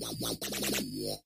Damn!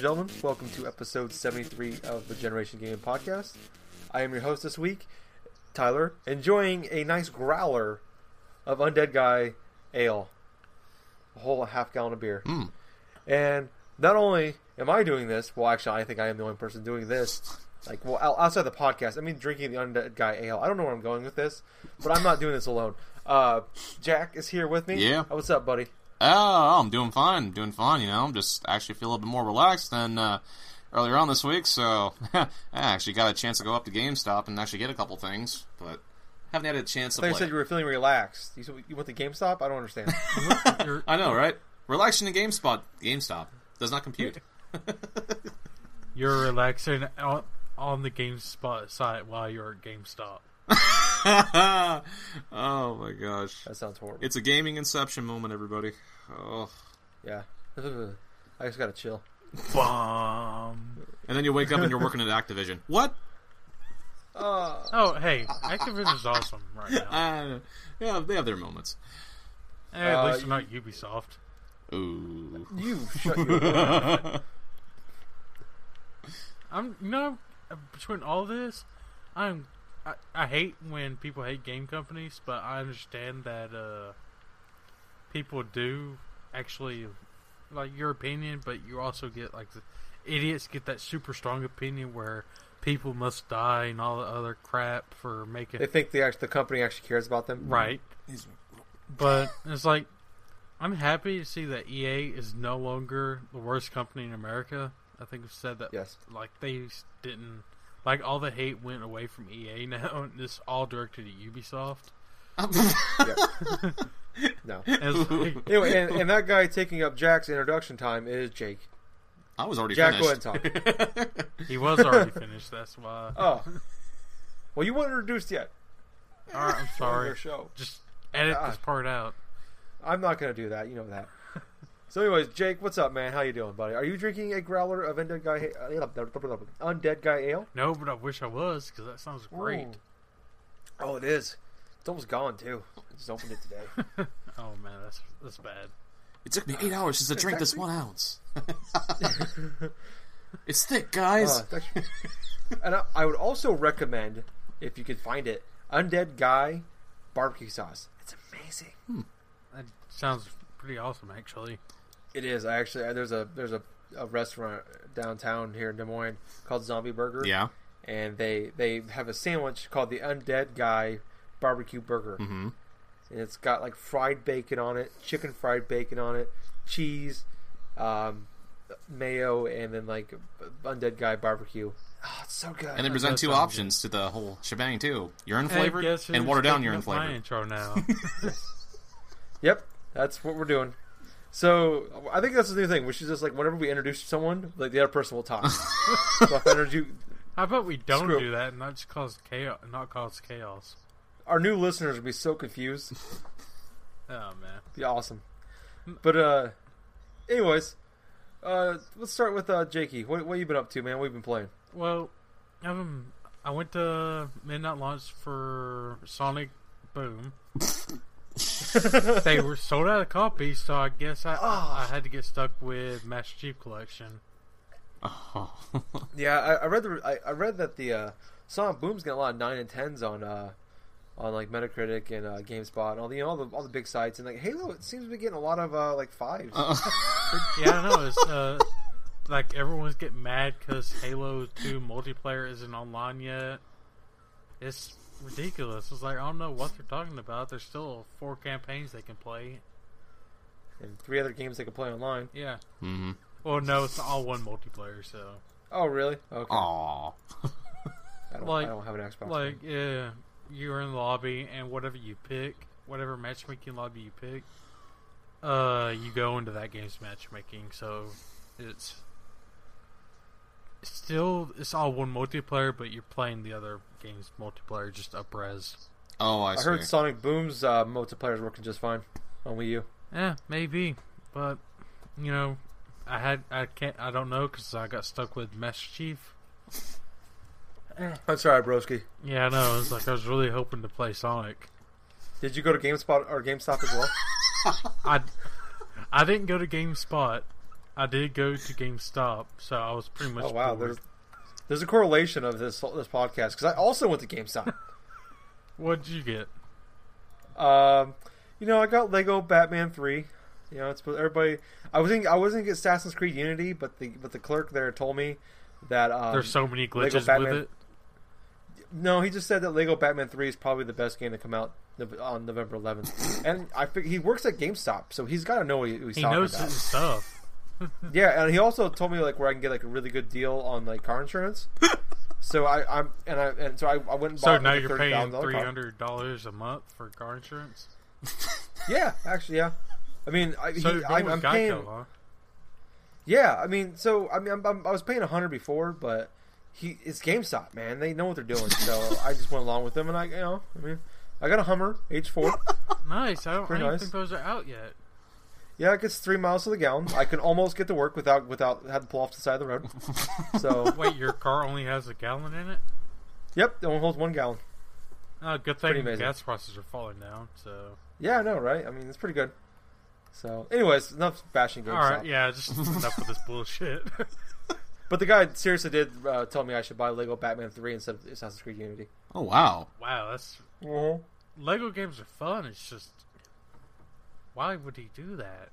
And gentlemen. Welcome to episode 73 of the Generation Game Podcast. I am your host this week, Tyler, enjoying a nice growler of Undead Guy Ale. A whole half gallon of beer. Mm. And not only am I doing this, well, actually, I think I am the only person doing this. Like, well, outside the podcast, I mean, drinking the Undead Guy Ale. I don't know where I'm going with this, but I'm not doing this alone. Uh, Jack is here with me. Yeah. Uh, What's up, buddy? Oh, I'm doing fine. doing fine, you know. I'm just actually feel a little bit more relaxed than uh, earlier on this week, so I actually got a chance to go up to GameStop and actually get a couple things, but haven't had a chance to I you said you were feeling relaxed. You, said you went to GameStop? I don't understand. I know, right? Relaxing in GameSpot, GameStop does not compute. you're relaxing on, on the GameSpot site while you're at GameStop. oh my gosh, that sounds horrible. it's a gaming inception moment, everybody. Oh, Yeah. I just gotta chill. Bomb. and then you wake up and you're working at Activision. What? Uh, Oh, hey, Activision's awesome right now. Uh, yeah, they have their moments. Eh, at uh, least it's not Ubisoft. Ooh. you shut your I'm, you know, between all this, I'm, I, I hate when people hate game companies, but I understand that uh, people do actually like your opinion, but you also get like the idiots get that super strong opinion where people must die and all the other crap for making They think the the company actually cares about them. right. But it's like I'm happy to see that EA is no longer the worst company in America. I think we said that Yes. like they didn't like all the hate went away from EA now and it's all directed at Ubisoft. No. And like, Anyway, and, and that guy taking up Jack's introduction time is Jake. I was already Jack, go ahead and talk. he was already finished. That's why. Oh. Well, you weren't introduced yet. all right, I'm sorry. your show. Just edit God. this part out. I'm not gonna do that. You know that. So, anyways, Jake, what's up, man? How you doing, buddy? Are you drinking a growler of Undead Guy Undead Guy Ale? No, but I wish I was because that sounds great. Ooh. Oh, it is. It's almost gone too. I just opened it today. Oh man, that's that's bad. It took me eight hours just to drink this one ounce. it's thick, guys. Uh, it's actually- and I, I would also recommend, if you could find it, Undead Guy barbecue sauce. It's amazing. That sounds pretty awesome, actually. It is. I actually there's a there's a, a restaurant downtown here in Des Moines called Zombie Burger. yeah. And they they have a sandwich called the Undead Guy barbecue burger. Mm-hmm. And it's got like fried bacon on it, chicken fried bacon on it, cheese, um, mayo, and then like Undead Guy barbecue. Oh, it's so good. And they present two sound options to the whole shebang too: urine I flavored guess and who's watered down taking urine up My flavored. intro now. Yep, that's what we're doing. So I think that's the new thing. We should just like whenever we introduce someone, like the other person will talk. so if I introduce you, How about we don't Screw do that and not just cause chaos? Not cause chaos. our new listeners would be so confused. Oh man. be awesome. But uh, anyways, uh, let's start with uh, Jakey. What what you been up to, man? What you been playing? Well, um, I went to midnight launch for Sonic Boom. they were sold out of copies, so I guess I, Ah. I had to get stuck with Master Chief Collection. Oh. Yeah, I, I read the I, I read that the uh, Sonic Boom's got a lot of nine and tens on uh on like Metacritic and uh, GameSpot and all the you know, all the all the big sites and like Halo it seems to be getting a lot of uh, like fives. Yeah, I know. It's uh, like everyone's getting mad because Halo Two multiplayer isn't online yet. It's ridiculous. It's like I don't know what they're talking about. There's still four campaigns they can play. and three other games they can play online. Yeah. mm-hmm. Well, no, it's all one multiplayer. So Oh really? Okay. Aw. I don't, Like- I don't have an Xbox. like yeah, you're in the lobby and whatever you pick, whatever matchmaking lobby you pick, uh, you go into that game's matchmaking. So it's still it's all one multiplayer, but you're playing the other game's multiplayer just up res. Oh, I, I see. heard Sonic Boom's uh, multiplayer is working just fine on Wii U. Yeah, maybe, but you know, I had I can't I don't know because I got stuck with Master Chief. I'm sorry, Broski. Yeah, I know. It's like I was really hoping to play Sonic. Did you go to GameSpot or GameStop as well? I I didn't go to GameSpot. I did go to GameStop, so I was pretty much. oh wow, bored. there's there's a correlation of this this podcast because I also went to GameStop. What did you get? um, you know, I got Lego Batman Three. You know, it's everybody. I wasn't I wasn't get Assassin's Creed Unity, but the but the clerk there told me that um, There's so many glitches Batman- with it. No, he just said that Lego Batman Three is probably the best game to come out on November 11th. and I fig- he works at GameStop, so he's got to know he- what he's He talking knows about. his stuff. Yeah, and he also told me like where I can get like a really good deal on like car insurance. so I, I'm and I and so I, I went and So bought now like, a you're paying $30,000 three car. hundred dollars a month for car insurance. Yeah, actually, yeah. I mean, I, So he, you're I, going with I'm Geico, paying. huh? Yeah, I mean, so I mean, I'm, I'm, I was paying a hundred before, but he it's GameStop, man. They know what they're doing. So I just went along with them, and I, you know, I mean, I got a Hummer H4. Nice. I don't, I don't nice. think those are out yet. Yeah, it gets three miles to the gallon. I can almost get to work without without having to pull off the side of the road. So, Wait, your car only has a gallon in it? yep, it only holds one gallon. Oh, good thing amazing. gas prices are falling down. So, Yeah, I know, right? I mean, it's pretty good. So, anyways, enough bashing GameStop. all right, yeah, just enough with this bullshit. But the guy seriously did uh, tell me I should buy Lego Batman 3 instead of Assassin's Creed Unity. Oh wow. wow, that's Mm-hmm. Lego games are fun. It's just why would he do that?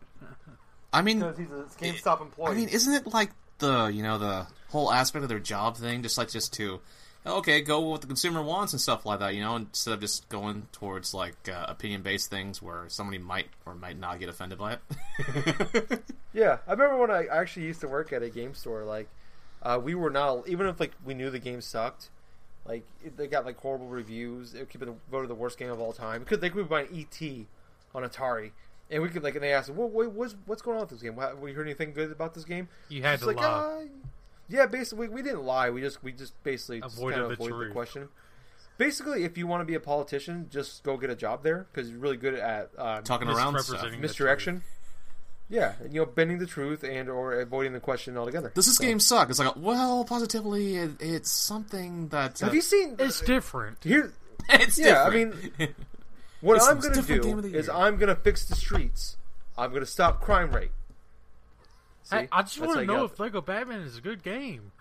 I mean, Because he's a GameStop employee. I mean, isn't it like the you know the whole aspect of their job thing, just like just to okay go with what the consumer wants and stuff like that, you know, instead of just going towards like uh, opinion based things where somebody might or might not get offended by it. yeah, I remember when I actually used to work at a game store. Like, uh, we were not even if like we knew the game sucked. Like it, they got like horrible reviews. It could be voted the worst game of all time because they could be buying ET on Atari, and we could like and they asked, "What what what's what's going on with this game? What, we heard anything good about this game?" You had It's to like, lie. uh, yeah, basically, we, we didn't lie. We just we just basically just Avoided kind of the avoided the question. Basically, if you want to be a politician, just go get a job there because you're really good at uh, Talking around stuff. Misdirection. Yeah, and, you know, bending the truth and or avoiding the question altogether. Does this So- game suck? It's like, well, positively, it, it's something that. Uh, Have you seen? It's different. Here, it's yeah, I mean, what It's I'm going to different game of do is. I'm going to fix the streets. I'm going to stop crime rate. See? I, I just want to know if Lego Batman is a good game.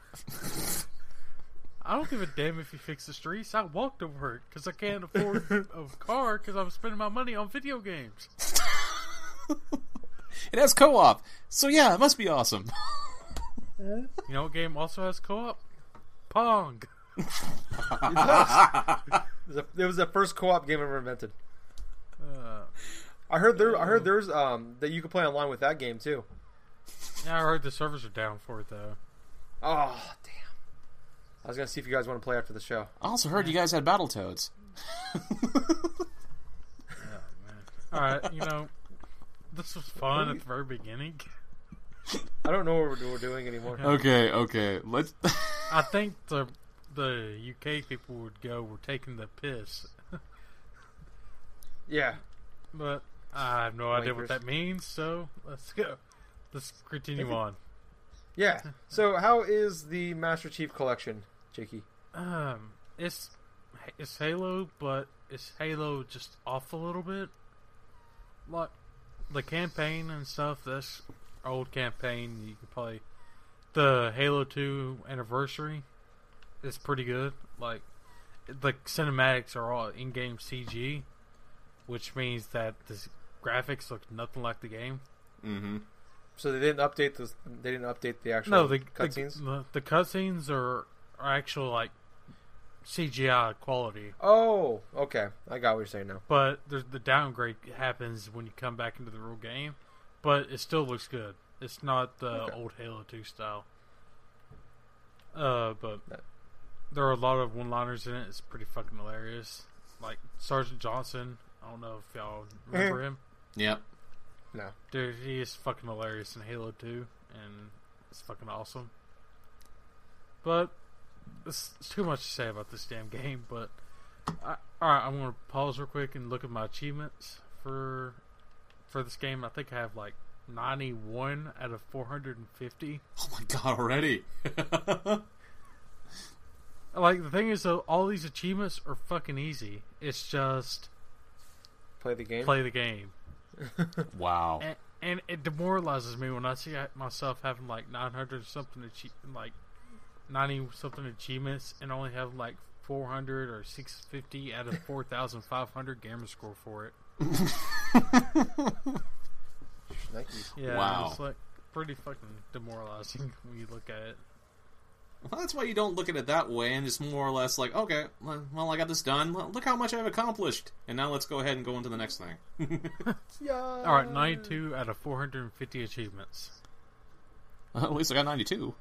I don't give a damn if you fix the streets. I walk to work because I can't afford a car because I'm spending my money on video games. it has co-op, so yeah, it must be awesome. You know what game also has co-op? Pong. It was, it was the first co-op game ever invented. I heard there. I heard there's um that you can play online with that game too. yeah, I heard the servers are down for it though. Oh damn! I was gonna see if you guys want to play after the show. I also heard you guys had Battletoads. All right, you know, this was fun at the very beginning. I don't know what we're, we're doing anymore. Okay, okay, let's. I think the the UK people would go, "We're taking the piss," Yeah, but I have no idea what that means. So let's go. Let's continue on. yeah. So how is the Master Chief Collection, Jakey? Um, it's it's Halo, but it's Halo just off a little bit. Like the campaign and stuff. That's old campaign. You can play the Halo Two anniversary. It's pretty good. Like the cinematics are all in-game CG, which means that the graphics look nothing like the game. mm-hmm. So they didn't update the they didn't update the actual No, the cutscenes. The, the cutscenes are are actual like CGI quality. Oh, okay. I got what you're saying now. but there's the downgrade happens when you come back into the real game. But it still looks good. It's not the Okay. old Halo Two style. Uh, but there are a lot of one-liners in it. It's pretty fucking hilarious. Like Sergeant Johnson. I don't know if y'all remember him. Yep. No. Dude, he is fucking hilarious in Halo 2, and it's fucking awesome. But it's, it's too much to say about this damn game. But I, all right, I'm gonna pause real quick and look at my achievements for for this game. I think I have like 91 out of 450. Oh my god, already. Like the thing is, though, all these achievements are fucking easy. It's just Play the game. play the game. wow. and, and it demoralizes me when I see myself having like 900 something achie- like 90 something achievements and only have like 400 or 650 out of 4,500 gamerscore for it. Nike. Yeah, Wow. it's like pretty fucking demoralizing when you look at it. Well, that's why you don't look at it that way, and it's more or less like, okay, well, I got this done. Well, look how much I've accomplished, and now let's go ahead and go into the next thing. Yeah. All right, 92 out of 450 achievements. At least I got ninety-two.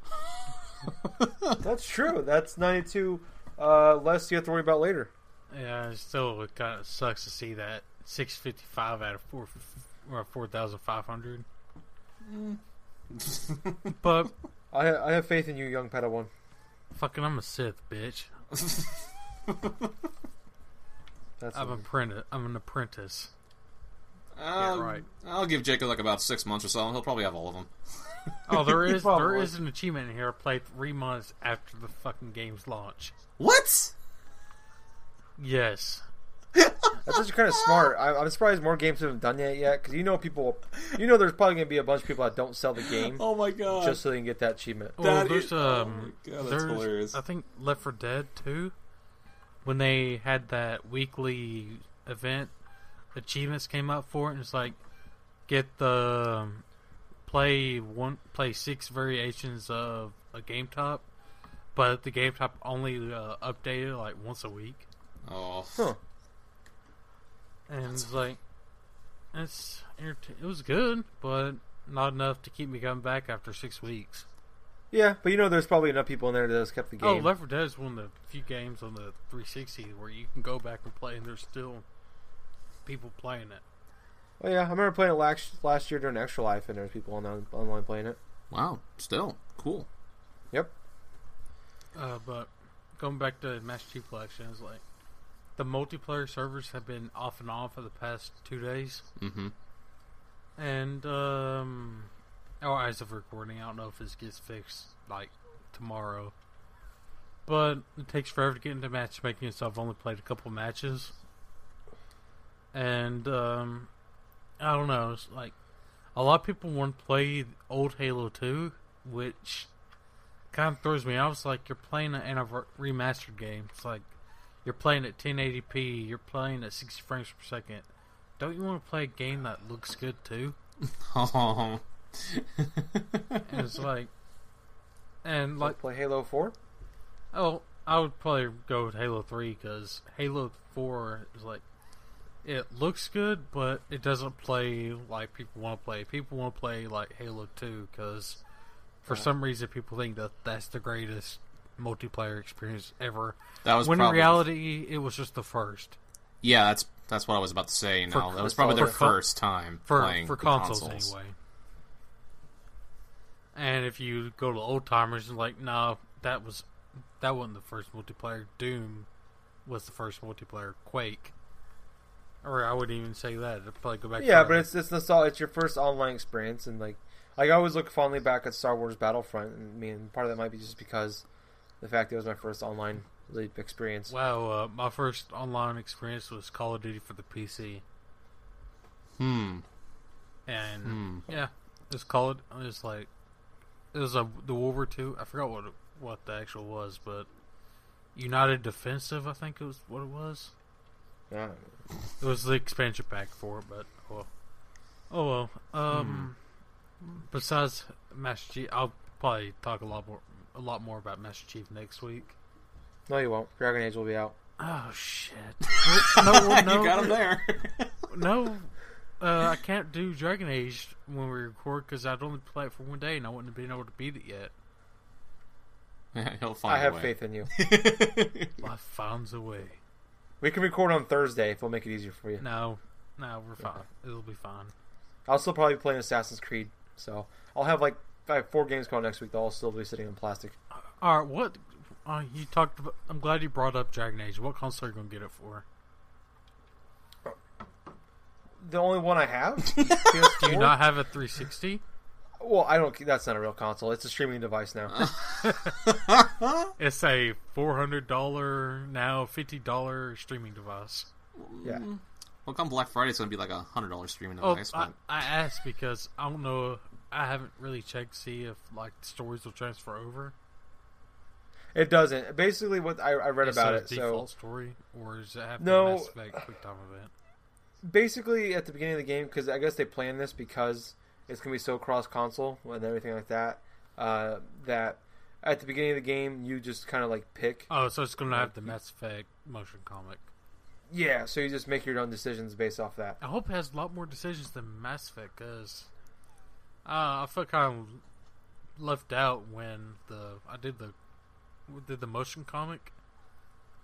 That's true. That's 92 uh, less you have to worry about later. Yeah, it still it kind of sucks to see that 655 out of 4 or 4,500. But I I have faith in you, young Padawan. fucking, I'm a Sith, bitch. That's I'm an apprentice. I'm an apprentice. Um, right. I'll give Jacob like about six months or so. He'll probably have all of them. Oh, there is there Probably. is an achievement in here. Play three months after the fucking game's launch. What? That's Yes. actually kind of smart. I, I'm surprised more games haven't done that yet because you know people, you know, there's probably gonna be a bunch of people that don't sell the game Oh my god! just so they can get that achievement. Well, That there's is- oh um, my God, that's there's hilarious. I think Left 4 Dead 2, when they had that weekly event, achievements came up for it, and it's like get the um, play one, play six variations of a game top, but the game top only uh, updated like once a week, oh, Huh. And it's like it's enter- it was good, but not enough to keep me coming back after six weeks. Yeah, but you know, there's probably enough people in there that has kept the game. Oh, game. Left 4 Dead is one of the few games on the 360 where you can go back and play, and there's still people playing it. Oh yeah, I remember playing it last last year during Extra Life, and there's people online online playing it. wow! Still cool. Yep. Uh, but going back to Master Chief Collection, is like the multiplayer servers have been off and on for the past two days, Mm-hmm. and um, or as of recording, I don't know if this gets fixed like tomorrow. But it takes forever to get into matchmaking, so I've only played a couple matches. And um, I don't know, it's like a lot of people want to play old Halo 2, which kind of throws me off. It's like you're playing an anniver- remastered game. It's like you're playing at 1080p, you're playing at 60 frames per second. Don't you want to play a game that looks good too? Oh. And it's like, and Like like, play Halo Four. oh, I would probably go with Halo 3 because Halo 4 is like, it looks good, but it doesn't play like people want to play. People want to play like Halo 2 because for some reason people think that that's the greatest multiplayer experience ever. that was when in reality, it was just the first Yeah, that's that's what I was about to say. For- Now that was probably their for- first time for playing for the consoles, anyway. And if you go to old timers and like, no, that was that wasn't the first multiplayer. Doom was the first multiplayer. Quake, or I wouldn't even say that. I'd probably go back. Yeah, further. but it's it's nostalgia. It's your first online experience, and like, like I always look fondly back at Star Wars Battlefront, and I mean, part of that might be just because the fact it was my first online really experience. wow. Uh, my first online experience was Call of Duty for the PC, Hmm. and Hmm. yeah, it's called. It was like it was a the World War Two. I forgot what what the actual was, but United Defensive. I think it was what it was. Yeah. It was the expansion pack for it, but oh well. Oh well. Um, besides Master Chief, I'll probably talk a lot more, a lot more about Master Chief next week. No, you won't. Dragon Age will be out. Oh shit! no, no, you got him there. no. Uh, I can't do Dragon Age when we record because I'd only play it for one day and I wouldn't have been able to beat it yet. He'll find. I have way. faith in you. Life finds a way. We can record on Thursday if we'll make it easier for you. No, no, we're fine. It'll be fine. I'll still probably be playing Assassin's Creed, so I'll have like I have four games coming next week. They'll all still be sitting in plastic. All right, what? Uh, you talked. About, I'm glad you brought up Dragon Age. What console are you gonna get it for? The only one I have. Do you not have a 360? Well, I don't. That's not a real console. It's a streaming device now. It's a four hundred dollar now fifty dollar streaming device. yeah. Well, come Black Friday, it's gonna be like a hundred dollar streaming Oh, device. I, but I asked because I don't know. I haven't really checked to see if like stories will transfer over. It doesn't. Basically, what I, I read It's about it. The default So story, or does it have No. the Mass Effect quick time event? basically, at the beginning of the game, because I guess they planned this because it's gonna be so cross console and everything like that. Uh, that at the beginning of the game, you just kind of like pick. Oh, so it's gonna have the Mass Effect motion comic. Yeah. So you just make your own decisions based off that. I hope it has a lot more decisions than Mass Effect because uh, I felt kind of left out when the I did the did the motion comic.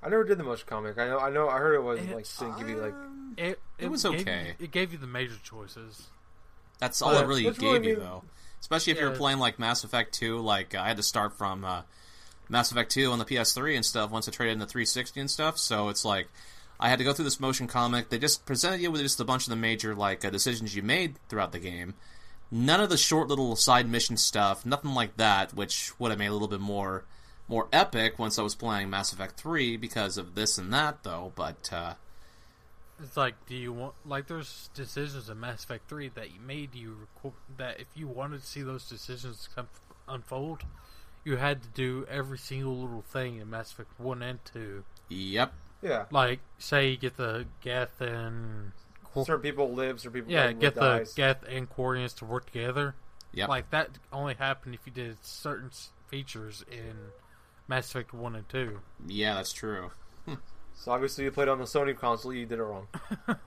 I never did the motion comic. I know. I know. I heard it was It- like didn't give you like. It It was gave okay. You, it gave you the major choices. That's all Uh, it really gave one you, do- though. Especially if you're playing like Mass Effect 2. Like I had to start from uh, Mass Effect 2 on the PS3 and stuff once I traded in the 360 and stuff. So it's like I had to go through this motion comic. They just presented you with just a bunch of the major like uh, decisions you made throughout the game. None of the short little side mission stuff, nothing like that, which would have made a little bit more more epic once I was playing Mass Effect 3 because of this and that, though. But uh, It's like, do you want like there's decisions in Mass Effect Three that you made you record that if you wanted to see those decisions come unfold, you had to do every single little thing in Mass Effect One and Two. yep, Yeah. Like, say you get the Geth and Certain people live. Certain people. yeah, get the uh, dies. Geth and Quarians to work together. Yeah, Like that only happened if you did certain features in Mass Effect One and Two. yeah, that's true. So obviously you played on the Sony console. You did it wrong.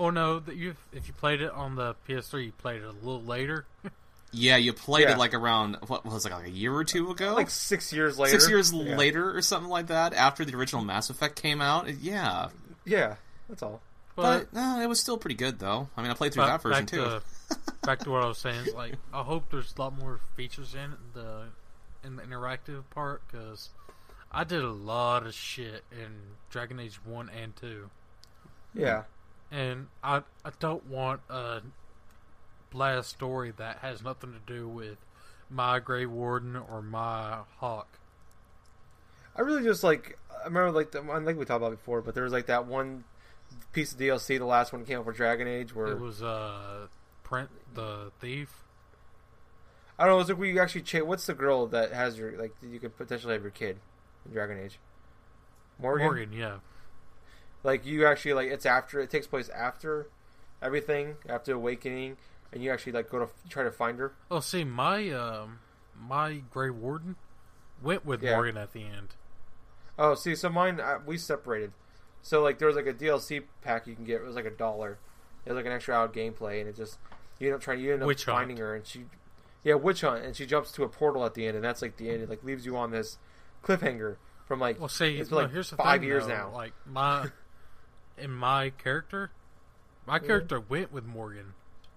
Oh no, that you if you played it on the PS3, you played it a little later. Yeah, you played Yeah. it like around what was it like a year or two ago, Like six years later. six years Yeah. later or something like that, after the original Mass Effect came out. Yeah, Yeah. That's all. But, no, it was still pretty good though. I mean, I played through But that version back too. To, back to what I was saying, like I hope there's a lot more features in the in the interactive part because I did a lot of shit in Dragon Age One and Two, Yeah. and I I don't want a blast story that has nothing to do with my Grey Warden or my Hawke. I really just like. I remember like the, I think we talked about it before, but there was like that one piece of DLC, the last one came out for Dragon Age, where It was uh Print the Thief. I don't know. It's like we actually cha- What's the girl that has your like you could potentially have your kid in Dragon Age? Morrigan. Morrigan, yeah. Like you actually like it's after it takes place after everything after awakening, and you actually like go to try to find her. Oh, see, my um, my Grey Warden went with Yeah. Morrigan at the end. Oh, see, so mine uh, we separated. So like there was like a DLC pack you can get. It was like a dollar. It was like an extra hour gameplay, and it just you end up trying. You end up Witch hunt. finding her, and she, yeah, witch hunt, and she jumps to a portal at the end, and that's like the end. It like leaves you on this cliffhanger from like Well, see, it's no, been like here's the five thing, years though. now. Like my in my character, my character went with Morrigan,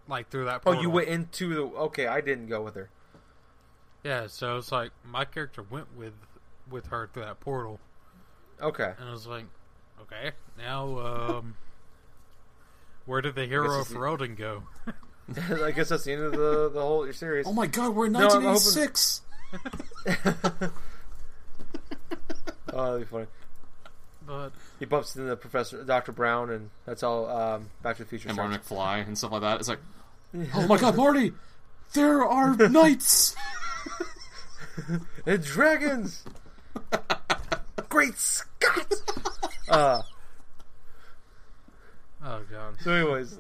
like through that. oh, you went into the okay. I didn't go with her. Yeah, so it's like my character went with with her through that portal, Okay, and I was like, okay, now um, where did the hero of the- Ferelden go? I guess that's the end of the the whole series. Oh my god, we're in No, I'm hoping- 1986. Oh, that'd be funny. But He bumps into the professor, Doctor Brown, and that's all. Um, Back to the Future. and starts. Marty McFly and stuff like that. It's like, oh my god, Marty, there are knights. and dragons. Great Scott! Uh, oh god, so, anyways,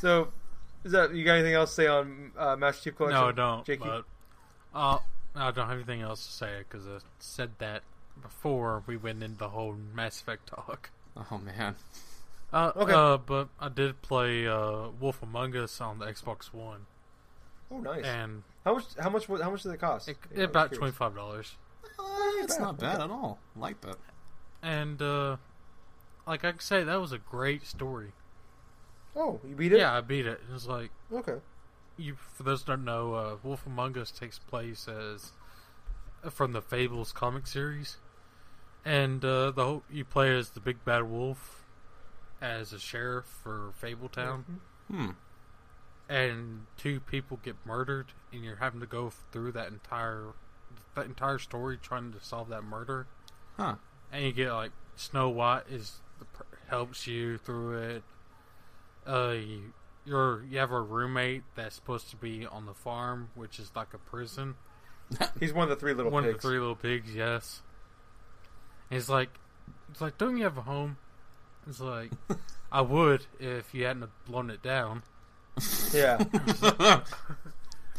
so is that you got anything else to say on uh, Master Chief Collection? no, I don't. Jakey? But uh, I don't have anything else to say because I said that before we went into the whole Mass Effect talk. Oh man, Uh, Okay. uh, but I did play uh, Wolf Among Us on the Xbox One, Oh, nice. and how much? How much? How much did it cost? it, Yeah, it about I'm twenty curious. five dollars. Uh, it's not bad at all. I like that. And uh, like I can say, that was a great story. Oh, you beat it? Yeah, I beat it. It was like Okay. you. For those don't know, uh, Wolf Among Us takes place as from the Fables comic series, and uh, the whole, you play as the big bad wolf as a sheriff for Fabletown, Hmm. and two people get murdered, and you're having to go through that entire that entire story trying to solve that murder. Huh. and you get like Snow White is the, per- helps you through it. Uh, you, you're you have a roommate that's supposed to be on the farm, which is like a prison. He's one of the three little One pigs. of the three little pigs, yes. And he's like, it's like, don't you have a home? It's like, I would if you hadn't blown it down. Yeah.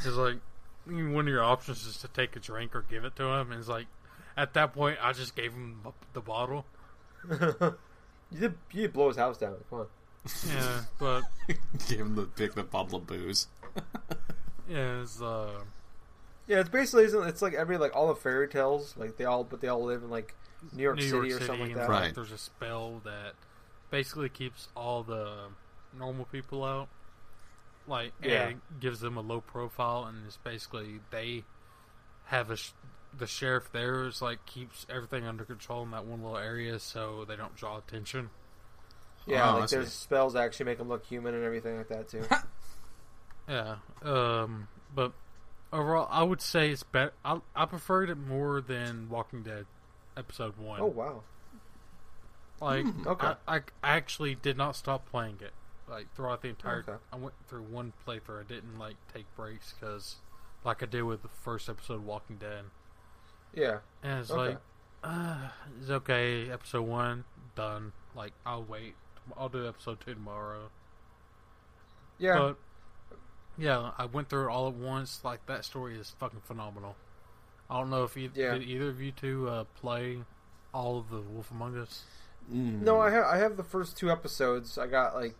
It's like one of your options is to take a drink or give it to him. And it's like, at that point, I just gave him the bottle. You did. You did blow his house down. Come on. Yeah, but Give him the pick the bottle of booze. yeah, it's uh. Yeah, it's basically isn't it's like every like all the fairy tales like they all but they all live in like New York New City York or something like that. Right. There's a spell that basically keeps all the normal people out, like Yeah. and gives them a low profile, and it's basically they have a sh- the sheriff there is like keeps everything under control in that one little area, so they don't draw attention. Yeah, Oh, like there's spells that actually make them look human and everything like that too. Yeah, um, but overall, I would say it's better. I I preferred it more than Walking Dead episode one. oh wow. Like, okay. I, I actually did not stop playing it. Like throughout the entire, Okay. I went through one playthrough. I didn't like take breaks because, like I did with the first episode of Walking Dead, Yeah. and it's Okay. like, uh, it's okay. Episode one done. Like I'll wait. I'll do episode two tomorrow. Yeah. But yeah, I went through it all at once. Like that story is fucking phenomenal. I don't know if you Yeah. did either of you two uh, play all of the Wolf Among Us. Mm. no, I have I have the first two episodes. I got like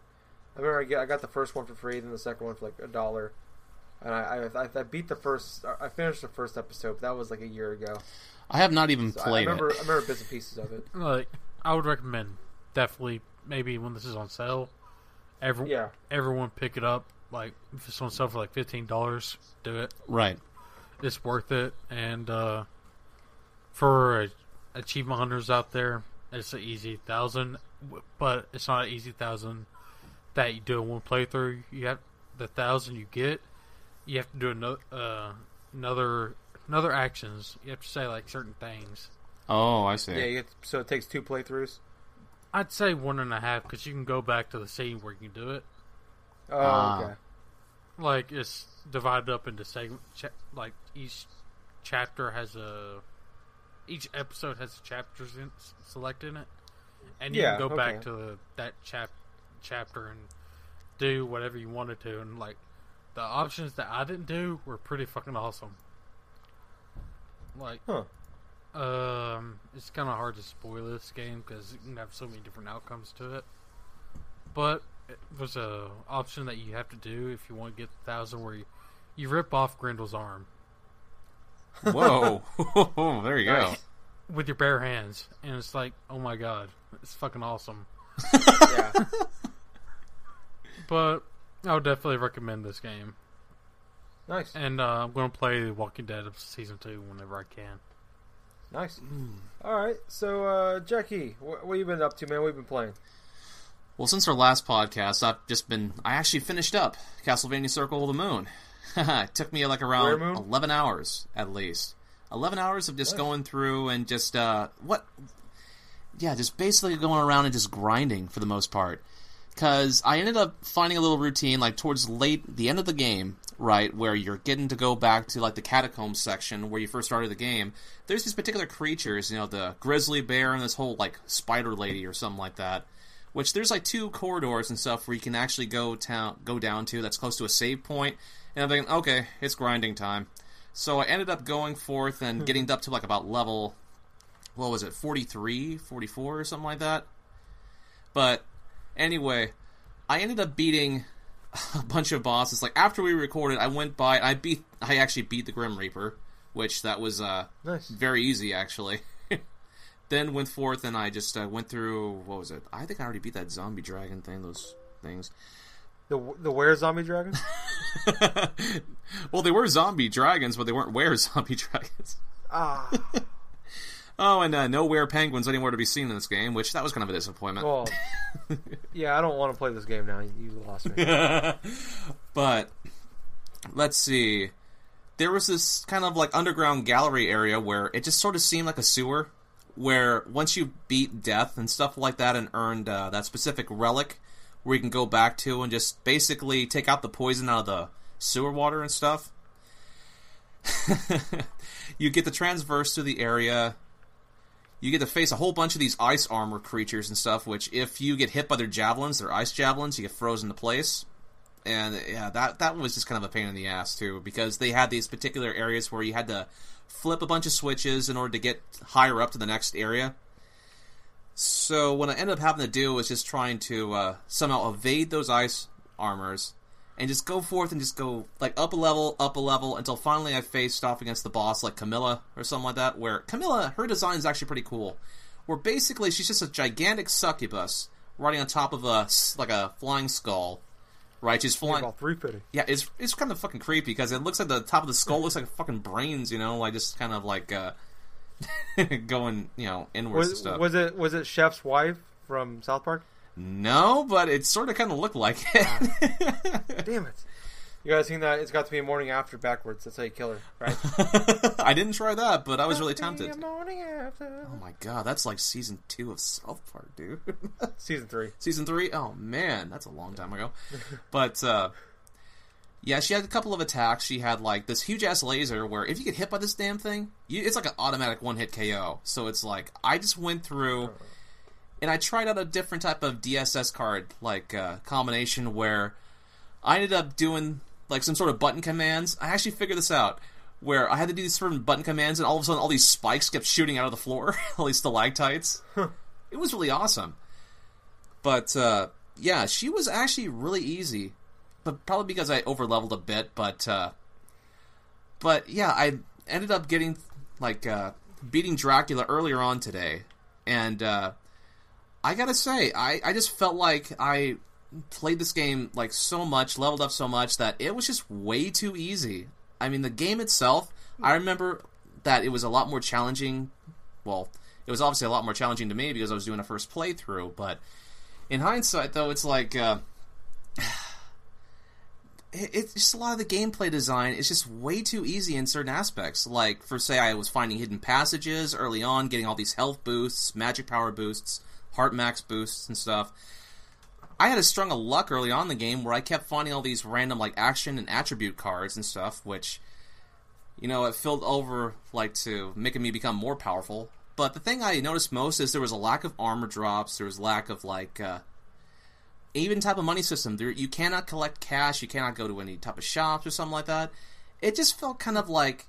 I remember I, get, I got the first one for free, then the second one for like a dollar. And I, I I beat the first. I finished the first episode. But that was like a year ago. I have not even So I played remember it. I remember bits and pieces of it. Like I would recommend definitely maybe when this is on sale, every Yeah. everyone pick it up. Like if it's on sale for like fifteen dollars, do it. Right. It's worth it. And uh, for uh, achievement hunters out there, it's an easy thousand, but it's not an easy thousand that you do in one playthrough. You have the thousand you get. You have to do another uh, another another actions. You have to say like certain things. Oh, I see. Yeah. You get, so it takes two playthroughs. I'd say one and a half because you can go back to the scene where you can do it. Oh, Ah. okay. Like it's divided up into segment. Cha- like each chapter has a, each episode has a chapter in, select in it, and you Yeah, can go back to the, that chap chapter and do whatever you wanted to. And like the options that I didn't do were pretty fucking awesome. Like, Huh. um, it's kind of hard to spoil this game because you can have so many different outcomes to it. But it- there's a option that you have to do if you want to get the thousand, where you, you rip off Grendel's arm Whoa. there you go. With your bare hands, and it's like, oh my god, it's fucking awesome. Yeah. But I would definitely recommend this game, nice. and uh, I'm going to play Walking Dead of season two whenever I can. Nice. All right. So, uh, Jackie, what, what you been up to, man? What you been playing? Well, since our last podcast, I've just been. I actually finished up Castlevania Circle of the Moon. it took me like around 11 hours at least. 11 hours of just Nice. going through and just, uh, what? Yeah, just basically going around and just grinding for the most part. Because I ended up finding a little routine, like towards late, the end of the game, right, where you're getting to go back to like the catacomb section where you first started the game. There's these particular creatures, you know, the grizzly bear and this whole like spider lady or something like that which there's like two corridors and stuff where you can actually go town go down to that's close to a save point. point and i'm thinking okay it's grinding time so i ended up going forth and hmm. getting up to like about level what was it 43 44 or something like that but anyway i ended up beating a bunch of bosses like after we recorded i went by i beat i actually beat the grim reaper which that was uh, Nice. very easy actually. then went forth and I just uh, went through what was it? I think I already beat that zombie dragon thing. Those things. The the where zombie dragon? well, they were zombie dragons, but they weren't were zombie dragons. ah. Oh, and uh, no were penguins anywhere to be seen in this game, which that was kind of a disappointment. Well, yeah, I don't want to play this game now. You lost me. but let's see. There was this kind of like underground gallery area where it just sort of seemed like a sewer. Where once you beat death and stuff like that and earned uh, that specific relic, where you can go back to and just basically take out the poison out of the sewer water and stuff. you get the transverse to the area. You get to face a whole bunch of these ice armor creatures and stuff. Which, if you get hit by their javelins, their ice javelins, you get frozen to place and yeah, that that was just kind of a pain in the ass too because they had these particular areas where you had to flip a bunch of switches in order to get higher up to the next area. So what I ended up having to do was just trying to uh, somehow evade those ice armors and just go forth and just go like up a level, up a level until finally I faced off against the boss like Camilla or something like that. Where Camilla, her design is actually pretty cool. Where basically she's just a gigantic succubus riding on top of a like a flying skull right? She's flying. About three fifty. Yeah, it's it's kind of fucking creepy because it looks like the top of the skull looks like fucking brains, you know, like just kind of like uh, going, you know, inwards and stuff. was it was it Chef's wife from South Park? No, but it sort of kind of looked like it. Damn it! You guys seen that? It's got to be morning after backwards. That's how you kill her, right? I didn't try that, but I was really tempted. Morning after. Oh my god, that's like season two of South Park, dude. Season three. season three. Oh man, that's a long time ago. but uh, yeah, she had a couple of attacks. She had like this huge ass laser where if you get hit by this damn thing, you, it's like an automatic one hit KO. So it's like I just went through and I tried out a different type of DSS card like uh, combination where I ended up doing like some sort of button commands. I actually figured this out. Where I had to do these certain button commands, and all of a sudden, all these spikes kept shooting out of the floor, all these stalactites. It was really awesome. But uh, yeah, she was actually really easy, but probably because I over leveled a bit. But uh, but yeah, I ended up getting like uh, beating Dracula earlier on today, and uh, I gotta say, I I just felt like I played this game like so much, leveled up so much that it was just way too easy. I mean, the game itself, I remember that it was a lot more challenging. Well, it was obviously a lot more challenging to me because I was doing a first playthrough, but in hindsight, though, it's like uh, it- it's just a lot of the gameplay design is just way too easy in certain aspects. Like, for say, I was finding hidden passages early on, getting all these health boosts, magic power boosts, heart max boosts, and stuff. I had a strung of luck early on the game where I kept finding all these random like action and attribute cards and stuff, which you know it filled over like to making me become more powerful. But the thing I noticed most is there was a lack of armor drops. There was lack of like uh, even type of money system. There you cannot collect cash. You cannot go to any type of shops or something like that. It just felt kind of like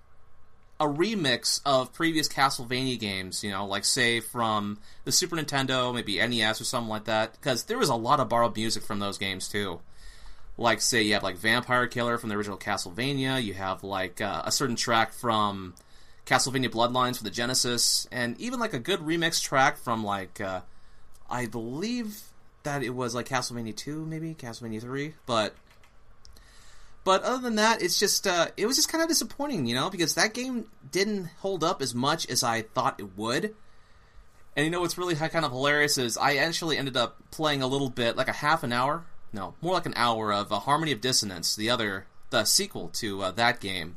a remix of previous Castlevania games, you know, like say from the Super Nintendo, maybe NES or something like that, because there was a lot of borrowed music from those games too. Like say you have like Vampire Killer from the original Castlevania, you have like uh, a certain track from Castlevania Bloodlines for the Genesis, and even like a good remix track from like uh, I believe that it was like Castlevania 2, maybe Castlevania 3, but but other than that, it's just uh, it was just kind of disappointing, you know, because that game didn't hold up as much as I thought it would. And you know what's really kind of hilarious is I actually ended up playing a little bit, like a half an hour, no, more like an hour of uh, Harmony of Dissonance, the other, the sequel to uh, that game,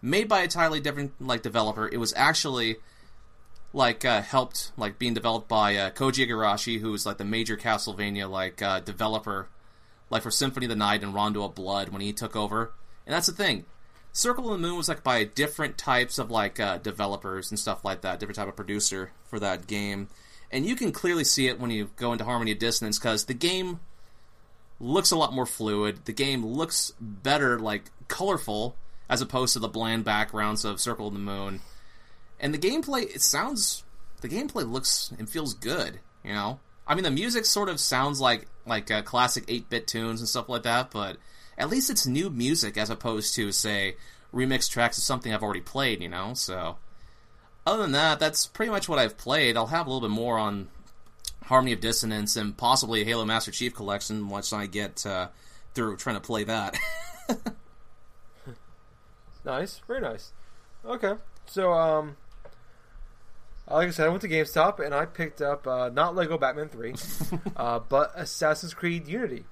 made by a entirely different like developer. It was actually like uh, helped like being developed by uh, Koji Igarashi, who was like the major Castlevania like uh, developer like for Symphony of the Night and Rondo of Blood when he took over. And that's the thing. Circle of the Moon was like by different types of like uh, developers and stuff like that, different type of producer for that game. And you can clearly see it when you go into Harmony of Dissonance because the game looks a lot more fluid. The game looks better, like colorful, as opposed to the bland backgrounds of Circle of the Moon. And the gameplay, it sounds, the gameplay looks and feels good. You know, I mean, the music sort of sounds like like uh, classic eight bit tunes and stuff like that, but at least it's new music as opposed to say remix tracks is something I've already played, you know. So other than that, that's pretty much what I've played. I'll have a little bit more on Harmony of Dissonance and possibly Halo Master Chief Collection once I get uh, through trying to play that. Nice, very nice. Okay, so um, like I said, I went to GameStop and I picked up uh, not Lego Batman Three, uh, but Assassin's Creed Unity.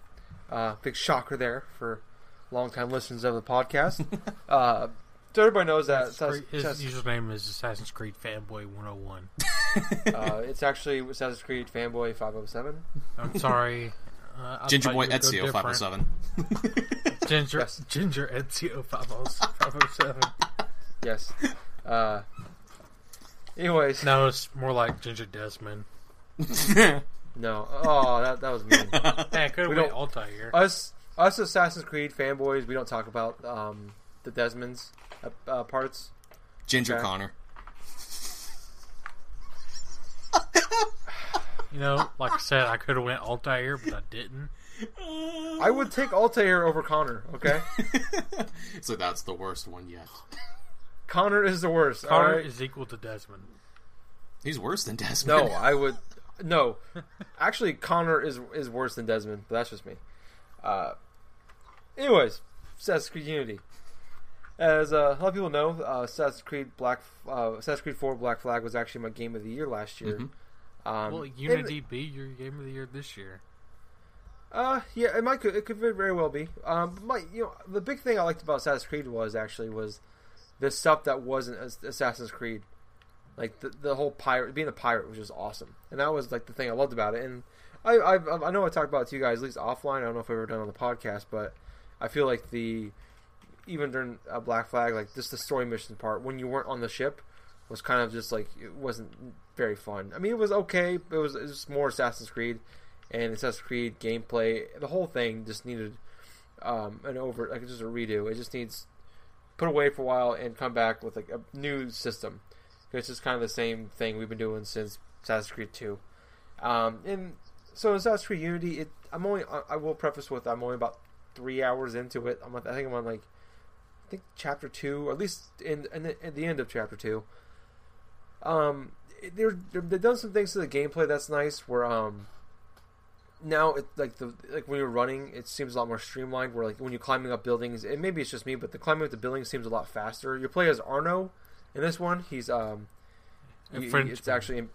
Uh, big shocker there for longtime listeners of the podcast. uh, so everybody knows that His Assass- Assass- username is Assassin's Creed Fanboy 101. uh, it's actually Assassin's Creed Fanboy Five Hundred Seven. I'm sorry. Uh, Ginger Boy you Ezio five oh seven. Ginger, Yes. Ginger Ezio 507. Yes. Uh, anyways, no. No, it's more like Ginger Desmond. No, oh, that that was mean. Hey, I could have We went don't- Altair. us us Assassin's Creed fanboys, we don't talk about um, the Desmonds uh, uh, parts. Ginger Okay. Connor. You know, like I said, I could have went Altair, but I didn't. I would take Altair over Connor. Okay, so that's the worst one yet. Connor is the worst. all Connor right? is equal to Desmond. He's worse than Desmond. No, I would. No, actually, Connor is is worse than Desmond, but that's just me. Uh, anyways, Assassin's Creed Unity. As uh, a lot of people know, uh, Assassin's Creed Black, uh, Assassin's Creed 4 Black Flag was actually my game of the year last year. Mhm. Um, Well, and- Unity be your game of the year this year. Uh, yeah, it might. It could very well be. Um, my, you know, the big thing I liked about Assassin's Creed was actually was the stuff that wasn't Assassin's Creed, like the the whole pirate being a pirate was just awesome, and that was like the thing I loved about it. And I I, I know I talked about it to you guys at least offline. I don't know if we ever done on the podcast, but I feel like the even during uh, Black Flag, like just the story mission part when you weren't on the ship was kind of just like it wasn't very fun. I mean, it was okay. It was, was more Assassin's Creed and Assassin's Creed gameplay. The whole thing just needed um, an over like just a redo. It just needs put away for a while and come back with like a new system. It's just kind of the same thing we've been doing since Assassin's Creed Two. Um, and so Assassin's Creed Unity, it I'm only I- I will preface with I'm only about three hours into it. I'm I think I'm on like I think chapter two, or at least in, in the, at the end of chapter two. Um, they're, they're they've done some things to the gameplay that's nice. Where um, now it like the like when you're running, it seems a lot more streamlined. Where like when you're climbing up buildings, and maybe it's just me, but the climbing up the buildings seems a lot faster. You play as Arno in this one. He's um, he- it's actually in,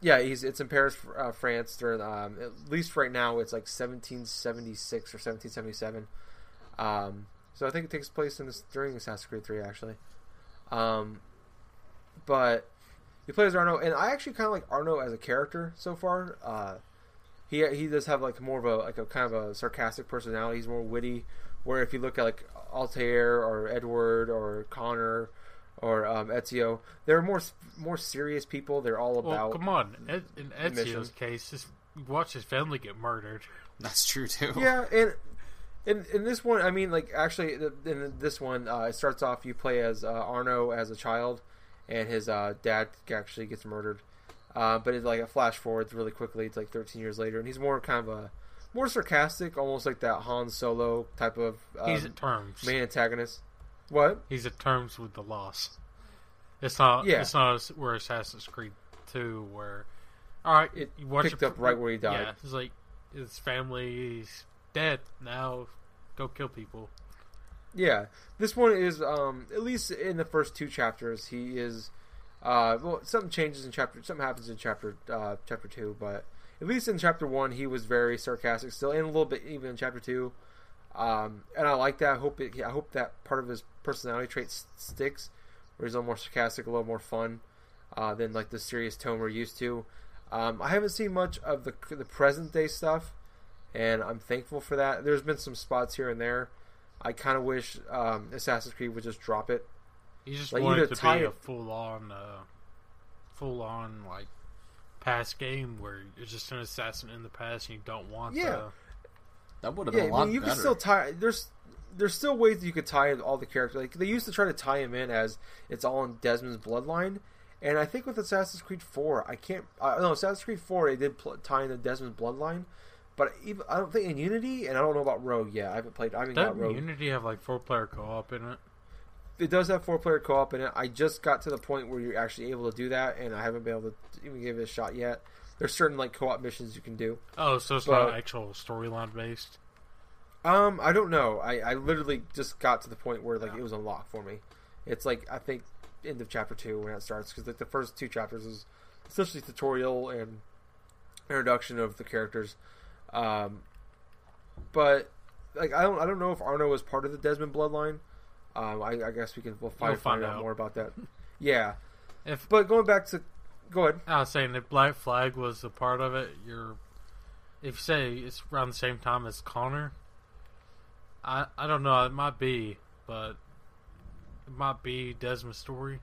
yeah, he's it's in Paris, uh, France. During um, at least right now, it's like 1776 or 1777. Um, so I think it takes place in this during Assassin's Creed 3 actually. Um, but he plays Arno, and I actually kind of like Arno as a character so far. Uh, he he does have like more of a like a kind of a sarcastic personality. He's more witty. Where if you look at like Altair or Edward or Connor or um, Ezio, they're more more serious people. They're all Well, about come on. Ed, in mission. Ezio's case, just watch his family get murdered. That's true too. Yeah, and in in this one, I mean, like actually, in this one, uh, it starts off you play as uh, Arno as a child, and his uh, dad actually gets murdered. Uh, but it's like a flash forward really quickly. It's like 13 years later, and he's more kind of a more sarcastic, almost like that Han Solo type of um, He's at terms. main antagonist. What? He's at terms with the loss. It's not. Yeah. It's not as- where Assassin's Creed Two, where all right, It you picked up right where he died. Yeah, it's like his family's dead now. Go kill people. Yeah, this one is um, at least in the first two chapters. He is uh, well, something changes in chapter. Something happens in chapter uh, chapter two, but at least in chapter one, he was very sarcastic still, and a little bit even in chapter two. Um, and I like that. I hope it, I hope that part of his personality trait s- sticks, where he's a little more sarcastic, a little more fun uh, than like the serious tone we're used to. Um, I haven't seen much of the the present day stuff, and I'm thankful for that. There's been some spots here and there. I kind of wish um, Assassin's Creed would just drop it. He just Like, wanted to tie be a full on, uh, full on like past game where you're just an assassin in the past and you don't want. Yeah. the- That would have Yeah, been a I lot mean, you better. can still tie. There's there's still ways that you could tie all the characters. Like they used to try to tie him in as it's all in Desmond's bloodline, and I think with Assassin's Creed Four, I can't. Uh, no, Assassin's Creed Four, they did pl- tie the Desmond's bloodline, but even I don't think in Unity, and I don't know about Rogue yet. I haven't played. I haven't Doesn't Rogue. Unity have like four player co op in it? It does have four player co op in it. I just got to the point where you're actually able to do that, and I haven't been able to even give it a shot yet. There's certain like co op missions you can do. Oh, so it's But- not actual storyline based. Um, I don't know. I, I literally just got to the point where like it was unlocked for me. It's like I think end of chapter two when it starts because like the first two chapters is essentially tutorial and introduction of the characters. Um, but like I don't I don't know if Arno was part of the Desmond bloodline. Um, I, I guess we can we'll find, find find out out. more about that. Yeah, If but going back to go ahead. I was saying if Black Flag was a part of it, you're if you say it's around the same time as Connor, I I don't know. It might be, but it might be Desmond's story.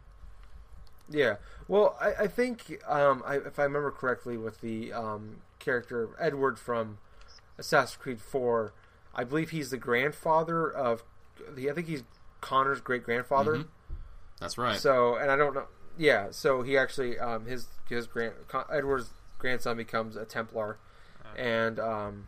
Yeah. Well, I, I think um, I, if I remember correctly, with the um, character Edward from Assassin's Creed Four, I believe he's the grandfather of the. I think he's Connor's great grandfather. Mhm. That's right. So, and I don't know. Yeah. So he actually um, his his grand Edward's grandson becomes a Templar, and um,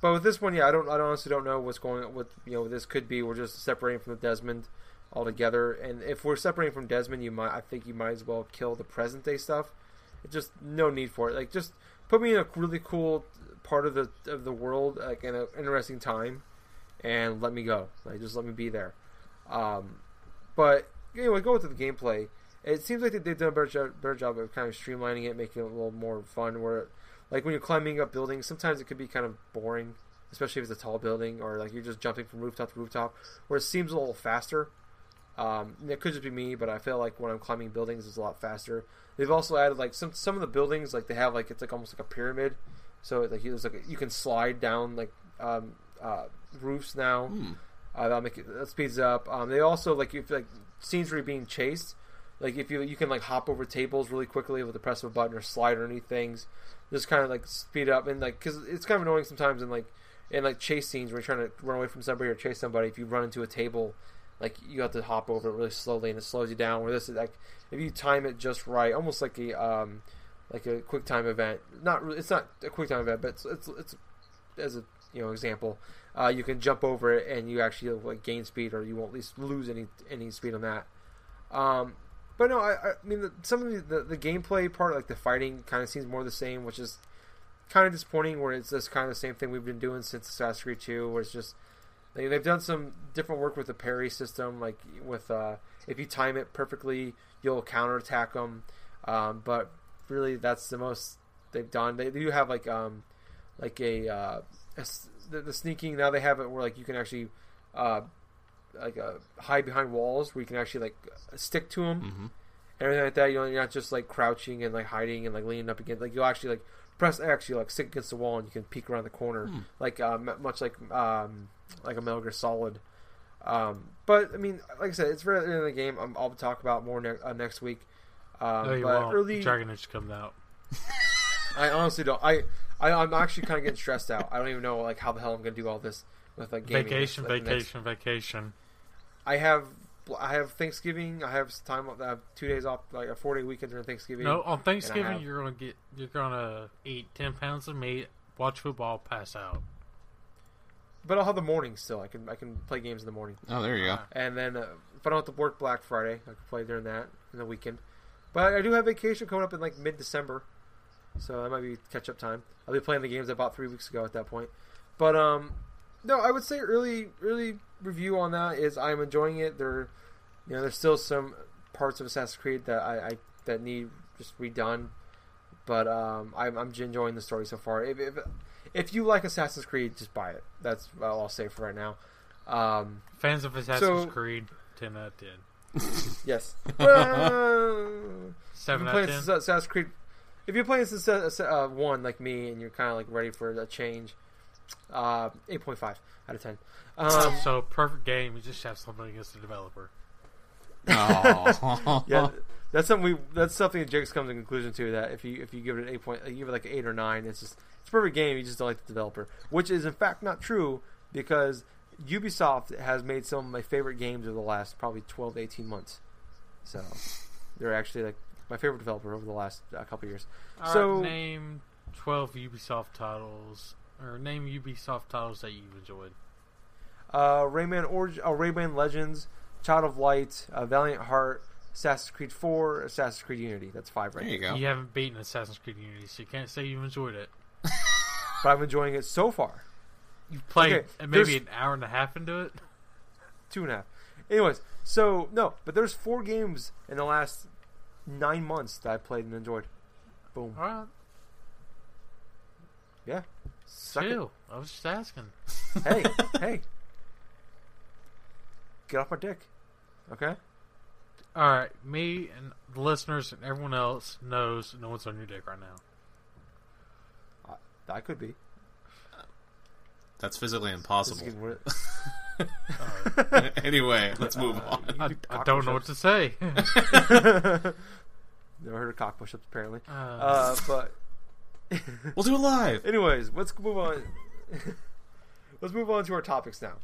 but with this one, yeah, I don't. I honestly don't know what's going. What you know, this could be. We're just separating from the Desmond altogether. And if we're separating from Desmond, you might. I think you might as well kill the present day stuff. It's just no need for it. Like just put me in a really cool part of the of the world, like in an interesting time, and let me go. Like just let me be there. Um, but anyway, going to the gameplay. It seems like they've done a better job, better job of kind of streamlining it, making it a little more fun. Where, like when you're climbing up buildings, sometimes it could be kind of boring, especially if it's a tall building or like you're just jumping from rooftop to rooftop. Where it seems a little faster. Um, it could just be me, but I feel like when I'm climbing buildings, it's a lot faster. They've also added like some some of the buildings, like they have like it's like almost like a pyramid, so like there's like you can slide down like um, uh, roofs now. Hmm. Uh, that'll make it that speeds up. Um, they also like if like scenes where you're being chased, like if you you can like hop over tables really quickly with the press of a button or slide or any things, just kind of like speed up and like because it's kind of annoying sometimes in like in like chase scenes where you're trying to run away from somebody or chase somebody. If you run into a table, like you have to hop over it really slowly and it slows you down. Where this is like if you time it just right, almost like a um like a quick time event. Not really, it's not a quick time event, but it's it's, it's as a you know example uh, you can jump over it and you actually like gain speed or you won't at least lose any any speed on that. Um, but no, I, I mean the, some of the, the the gameplay part, like the fighting, kind of seems more the same, which is kind of disappointing. Where it's just kind of the same thing we've been doing since Assassin's Creed Two, where it's just they, they've done some different work with the parry system, like with uh, if you time it perfectly, you'll counterattack them. Um, but really, that's the most they've done. They do have like um, like a, uh, a the, the sneaking now they have it where like you can actually uh, like uh, hide behind walls where you can actually like stick to them hmm and everything like that. You know, you're not just like crouching and like hiding and like leaning up against. Like you'll actually like press X, you like stick against the wall and you can peek around the corner, Hmm. like uh, m- much like um, like a Metal Gear Solid. Um, but I mean, like I said, it's very early in the game. Um, I'll talk about more ne- uh, next week. Um, no, you but won't. early, Dragon Age comes out. I honestly don't. I, I I'm actually kind of getting stressed out. I don't even know like how the hell I'm going to do all this with like gaming. Vacation, like, the next- vacation, vacation. I have I have Thanksgiving. I have time. I have two days off, like a four day weekend during Thanksgiving. No, on Thanksgiving have- you're gonna get you're gonna eat ten pounds of meat, watch football, pass out. But I'll have the morning still. I can I can play games in the morning. Oh, there you go. And then uh, if I don't have to work Black Friday, I can play during that in the weekend. But I do have vacation coming up in like mid December, so that might be catch up time. I'll be playing the games I bought three weeks ago at that point. But um, no, I would say early early review on that is I'm enjoying it. There, you know, there's still some parts of Assassin's Creed that I, I that need just redone. But um, I'm I'm enjoying the story so far. If, if if you like Assassin's Creed, just buy it. That's all I'll say for right now. Um, Fans of Assassin's So- Creed, ten out of ten. yes. Well, Seven out of ten. Assassin's Creed, if you're playing Assassin's uh, one like me and you're kind of like ready for a change, uh, eight point five out of ten. Um, so perfect game. You just have something against the developer. Oh. yeah, that's something we that's something that Jake's come to the conclusion to that if you if you give it an eight point, you give it like an eight or nine, it's just it's a perfect game. You just don't like the developer, which is in fact not true because Ubisoft has made some of my favorite games over the last probably twelve to eighteen months. So they're actually like my favorite developer over the last uh, couple years. All So- right, name twelve Ubisoft titles, or name Ubisoft titles that you've enjoyed. Uh, Rayman Origin, uh, Rayman Legends, Child of Light, uh, Valiant Heart, Assassin's Creed 4, Assassin's Creed Unity. That's five right There you there. go. You haven't beaten Assassin's Creed Unity, so you can't say you've enjoyed it. But I'm enjoying it so far. You've played Okay, maybe an hour and a half into it. Two and a half. Anyways, so no, but there's four games in the last nine months that I played and enjoyed. Boom. All right, Yeah. Suck chill. I was just asking. Hey, hey. Get off my dick. Okay? All right, me and the listeners and everyone else knows no one's on your dick right now. I could be. That's physically impossible. getting weird. anyway, let's move Uh, on. you I, do I cock don't know what push-ups. to say. Never heard of cock push-ups apparently. uh, Uh, but We'll do it live. anyways, let's move on. let's move on to our topics now.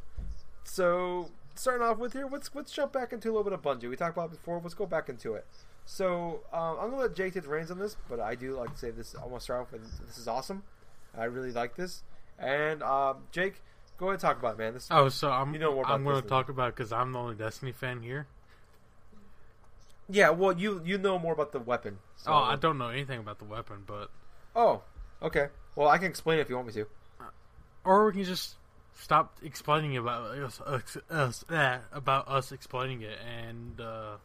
So starting off with here, let's let's jump back into a little bit of Bungie. We talked about it before. Let's go back into it. So um, I'm gonna let Jake take the reins on this, but I do like to say this. I want to start off with this is awesome. I really like this. And um, Jake, go ahead and talk about it, man. This oh, so I'm you know more I'm going to talk about because I'm the only Destiny fan here. yeah. Well, you you know more about the weapon. So. Oh, I don't know anything about the weapon, but Oh, okay. Well, I can explain it if you want me to. or we can just stop explaining about us, us, us eh, about us explaining it and uh,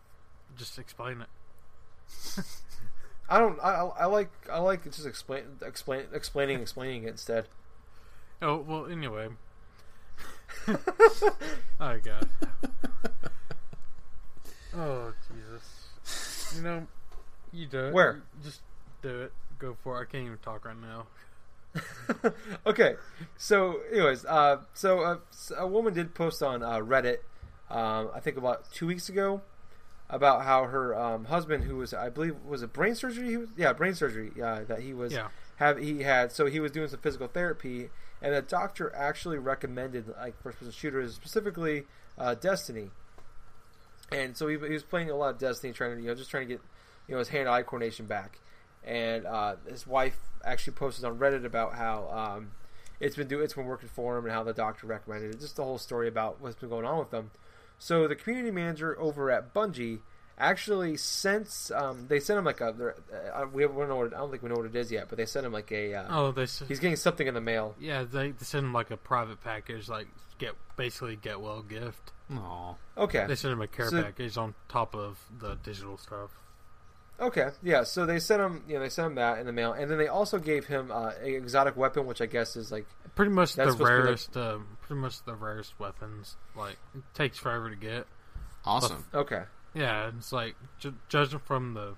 just explain it. I don't. I, I I like. I like just explain, explain, explaining, explaining it instead. Oh well, anyway. oh god. oh Jesus. You know, you do it. Where? Just do it. Go for it. I can't even talk right now. okay. So, anyways, uh, so uh, s- a woman did post on uh, Reddit, um, I think about two weeks ago, about how her um, husband, who was, I believe, was a brain surgery? He was, yeah, brain surgery. Yeah, that he was Yeah. have he had. So he was doing some physical therapy, and the doctor actually recommended like first person shooters, specifically uh, Destiny. And so he, he was playing a lot of Destiny, trying to you know just trying to get you know his hand eye coordination back. And uh, his wife actually posted on Reddit about how um, it's been do it's been working for him and how the doctor recommended it. Just the whole story about what's been going on with them. So the community manager over at Bungie actually since um, they sent him like a they're- uh, we don't know what I don't think we know what it is yet, but they sent him like a uh, Oh, they s- he's getting something in the mail. yeah they, they send him like a private package, like get basically get well gift. Oh, Okay, They send him a care So- package on top of the digital stuff. Okay, yeah. So they sent him, you know, they sent him that in the mail, and then they also gave him uh, a exotic weapon, which I guess is like, Pretty much That's the supposed to be like- rarest, uh, pretty much the rarest weapons. Like it takes forever to get. Awesome. okay, Yeah, it's like ju- judging from the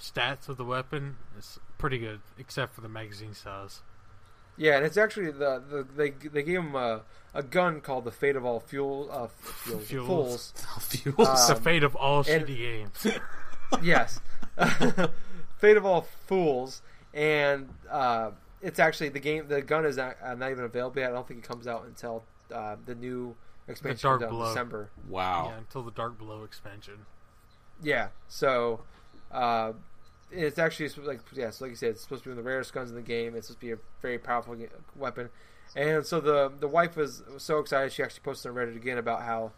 stats of the weapon, it's pretty good, except for the magazine size. yeah, and it's actually the, the they they gave him a, a gun called the Fate of All Fuel uh, fuels, Fuels. Fools. Fuels. It's the Um, fate of all and- shitty games. yes, Fate of All Fools, and uh, it's actually the game. The gun is not, uh, not even available yet. I don't think it comes out until uh, the new expansion Dark comes out Below. December. wow. Yeah, until the Dark Below expansion. Yeah. So, uh, it's actually like yeah, so like you said, it's supposed to be one of the rarest guns in the game. It's supposed to be a very powerful ge- weapon, and so the the wife was so excited. She actually posted on Reddit again about how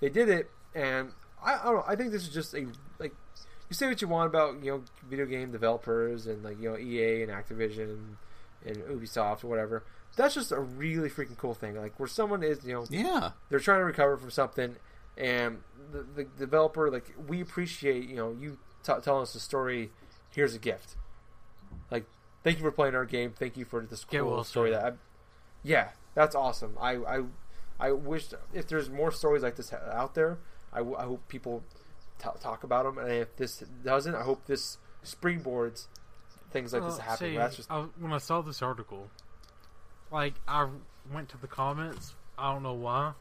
they did it, and I, I don't know. I think this is just a like you say what you want about you know video game developers and like you know EA and Activision and Ubisoft or whatever. That's just a really freaking cool thing. Like where someone is you know Yeah. they're trying to recover from something and the, the developer like we appreciate you know you t- telling us the story here's a gift. Like thank you for playing our game. Thank you for this cool well story that I, yeah that's awesome. I, I I wish if there's more stories like this out there I, w- I hope people t- talk about them and if this doesn't I hope this springboards things like this Well, happen. see, that's just I, when I saw this article, like I went to the comments. I don't know why.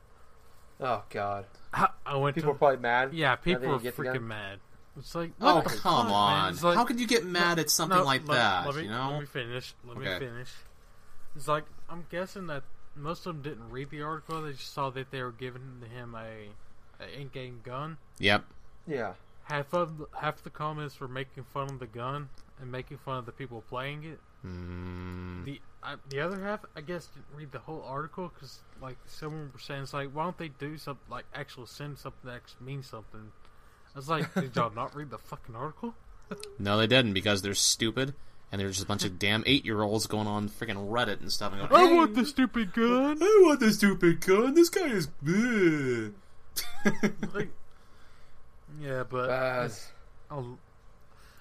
oh god I, I went people are to probably mad yeah, people are didn't get the freaking gun? mad. It's like Oh the come fuck, on! Like, How could you get mad at something No, like let- that? Let me, you know? let me finish. Let Okay. me finish. It's like I'm guessing that most of them didn't read the article. They just saw that they were giving him a, a in-game gun. Yep. yeah half of the, half the comments were making fun of the gun and making fun of the people playing it. Mm, The I, the other half, I guess, didn't read the whole article because like someone was saying, it's like, why don't they do something like actually send something that actually means something? I was like, did y'all not read the fucking article? no, they didn't because they're stupid and they're just a bunch of damn eight year olds going on freaking Reddit and stuff. And I want the stupid gun. I want the stupid gun. This guy is. bleh." like, yeah, but Uh, I'll-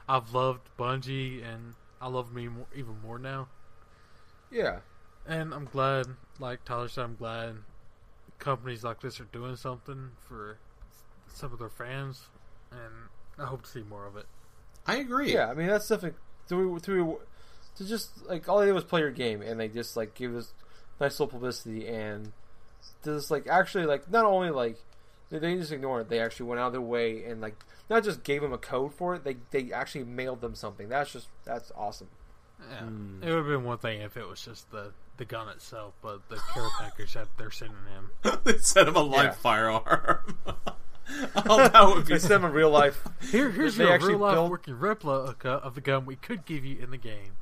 I've loved Bungie and I love me more, even more now. Yeah. And I'm glad, like Tyler said, I'm glad companies like this are doing something for some of their fans, and I hope to see more of it. I agree. Yeah, I mean that's something to to to just like all they did was play your game, and they just like give us nice little publicity and just like actually like not only like they, they just ignore it, they actually went out of their way and like not just gave them a code for it, they they actually mailed them something. That's just that's awesome. Yeah, Hmm. it would have been one thing if it was just the the gun itself, but the care package that they're sending him. they sent him a live Yeah. firearm. oh, that would be. They send them in real life. Here, here's They your actually real life built- working replica of the gun we could give you in the game.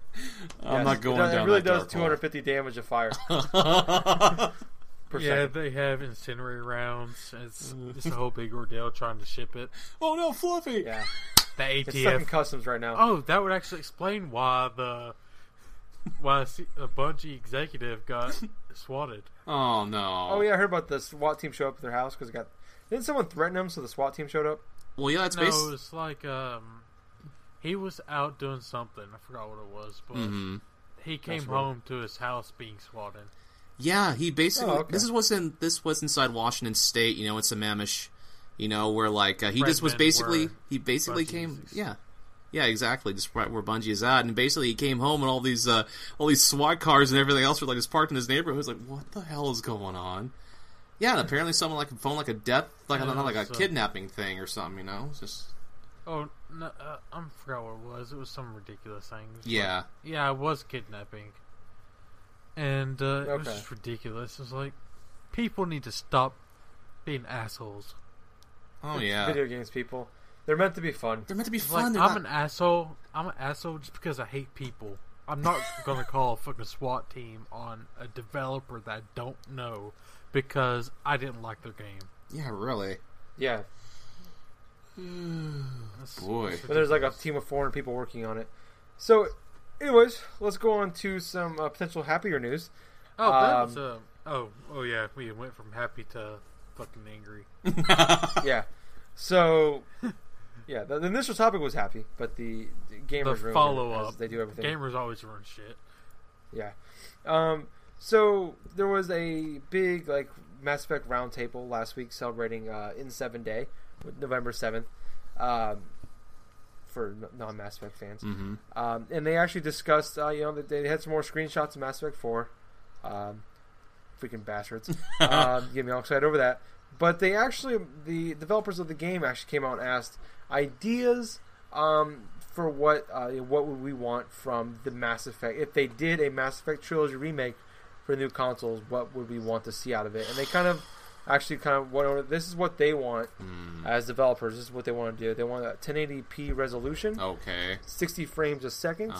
I'm Yes, not going it, does- down It really that does dark 250 damage of fire yeah, second. they have incendiary rounds. It's it's a whole big ordeal trying to ship it. oh no, Fluffy! Yeah, The it's stuck in ATF. customs right now. Oh, that would actually explain why the why a C- a Bungie executive got swatted. Oh no. Oh yeah, I heard about the SWAT team show up at their house because it got. Didn't someone threaten them so the SWAT team showed up? Well, yeah, that's no, basically. was like um, he was out doing something. I forgot what it was, but hmm he came That's right. home to his house being swatted. Yeah, he basically. Oh, okay. This is what's in. This was inside Washington State. You know, it's Sammamish. You know, where like uh, he just was basically. where He basically Bungie came. is. Yeah. Yeah, exactly. Just right where Bungie is at, and basically he came home, and all these, uh, all these SWAT cars and everything else were like just parked in his neighborhood. It was like, what the hell is going on? Yeah, and apparently someone like phone like a death, like Yeah, not like a so- kidnapping thing or something. You know, it's just Oh, no, uh, I forgot what it was. It was some ridiculous thing. It was like- yeah. yeah, it was kidnapping, and uh, it was just ridiculous. It was like people need to stop being assholes. Oh yeah. Video games, people. They're meant to be fun. They're meant to be fun. like I'm not- an asshole. I'm an asshole just because I hate people. I'm not gonna call a fucking SWAT team on a developer that I don't know because I didn't like their game. Yeah, really. Yeah, That's- Boy. that's but there's like a team of 400 people working on it. So, anyways, let's go on to some uh, potential happier news. Oh, that um, was uh, oh oh yeah. We went from happy to fucking angry. yeah. So, yeah, the, the initial topic was happy, but the, the gamers The ruined it, follow up. They do everything. Gamers always run shit. Yeah. Um, so there was a big like Mass Effect roundtable last week celebrating uh, N7 day, with November seventh, um, for non Mass Effect fans. hmm Um, and they actually discussed, uh, you know, that they had some more screenshots of Mass Effect Four. Um, freaking bastards! um, get me all excited over that. But they actually, the developers of the game actually came out and asked ideas um, for what uh, what would we want from the Mass Effect if they did a Mass Effect trilogy remake for new consoles. What would we want to see out of it? And they kind of actually kind of went over. this is what they want Mm. as developers. This is what they want to do. They want a 1080p resolution, Okay. 60 frames a second, Uh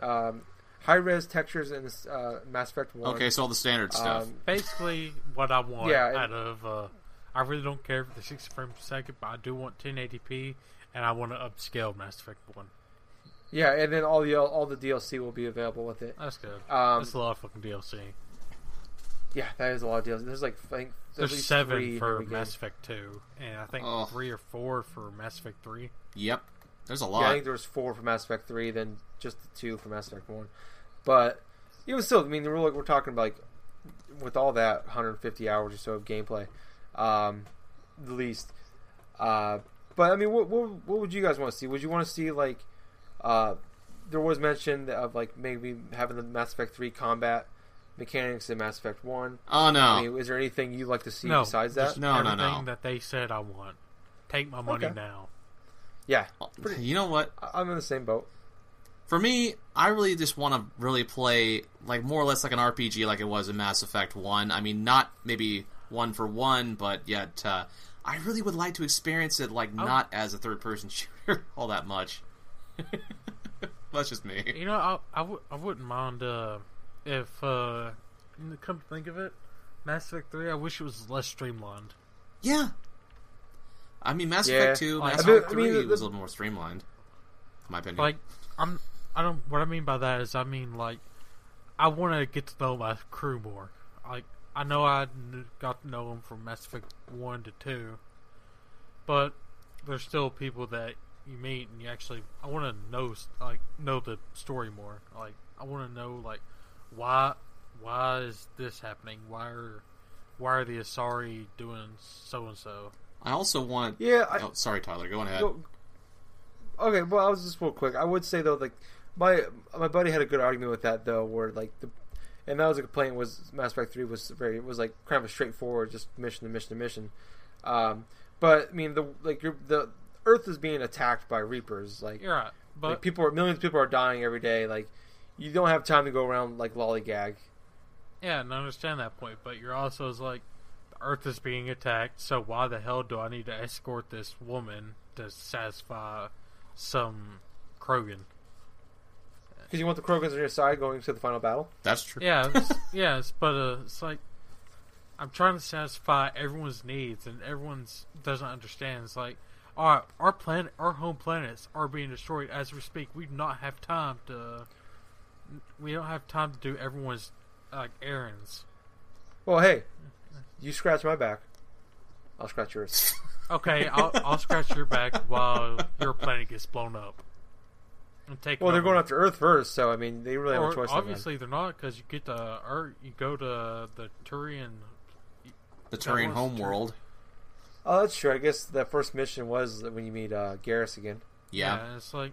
huh. um, high res textures in this, uh, Mass Effect One. Okay, so all the standard stuff. Um, Basically, what I want Yeah, and- out of uh, I really don't care for the 60 frames per second, but I do want 1080p, and I want to upscale Mass Effect One. yeah, and then all the all the DLC will be available with it. That's good. Um, That's a lot of fucking DLC. yeah, that is a lot of DLC. There's like I think There's seven three for every. Mass Effect Two, and I think Oh. three or four for Mass Effect Three. Yep. There's a Yeah, I think there was four for Mass Effect Three, then just the two for Mass Effect One. But even still, I mean, we're like, we're talking about like with all that 150 hours or so of gameplay, um, the least. Uh, but I mean, what, what what would you guys want to see? Would you want to see like uh, there was mention of like maybe having the Mass Effect Three combat mechanics in Mass Effect One. oh no. I mean, is there anything you'd like to see no, besides that? No, no, no. that they said I want. Take my money Okay. now. Yeah, you know what? I- I'm in the same boat. For me, I really just want to really play like more or less like an RPG, like it was in Mass Effect One. I mean, not maybe one for one, but yet uh, I really would like to experience it like Oh. not as a third person shooter all that much. That's just me. You know, I I, w- I wouldn't mind uh, if uh, come to think of it, Mass Effect Three. I wish it was less streamlined. Yeah. I mean, Mass Yeah. Effect Two, Like- Mass I mean- Effect I mean, Three the- was a little more streamlined, in my opinion. Like, I'm I don't. What I mean by that is, I mean like, I want to get to know my crew more. Like, I know I got to know them from Mass Effect One to Two, but there's still people that you meet and you actually. I want to know like know the story more. Like, I want to know like why why is this happening? Why are why are the Asari doing so and so? I also want. Yeah, I, oh, sorry, Tyler. Go ahead. Go- okay, well, I was just real quick. I would say though, like my my buddy had a good argument with that though, where like the and that was a complaint was Mass Effect Three was very was like kind of a straightforward just mission to mission to mission. Um, but I mean the like you're, the Earth is being attacked by Reapers. Like, You're right, but like people are millions of people are dying every day. Like you don't have time to go around like lollygag. Yeah, and I understand that point, but you're also is like, the Earth is being attacked, so why the hell do I need to escort this woman to satisfy some Krogan? Because you want the Krogans on your side going to the final battle. That's true. Yeah, it's, yes, but uh, it's like I'm trying to satisfy everyone's needs, and everyone's doesn't understand. It's like, all right, our planet, our home planets are being destroyed as we speak. We do not have time to. We don't have time to do everyone's like errands. Well, hey, you scratch my back, I'll scratch yours. Okay, I'll, I'll scratch your back while your planet gets blown up. And take. Well, they're going after Earth first, so I mean they really have a choice. obviously, they're not because you get to Earth. You go to the Turian. The Turian was homeworld. Oh, that's true. I guess that first mission was when you meet uh, Garrus again. Yeah. it's like.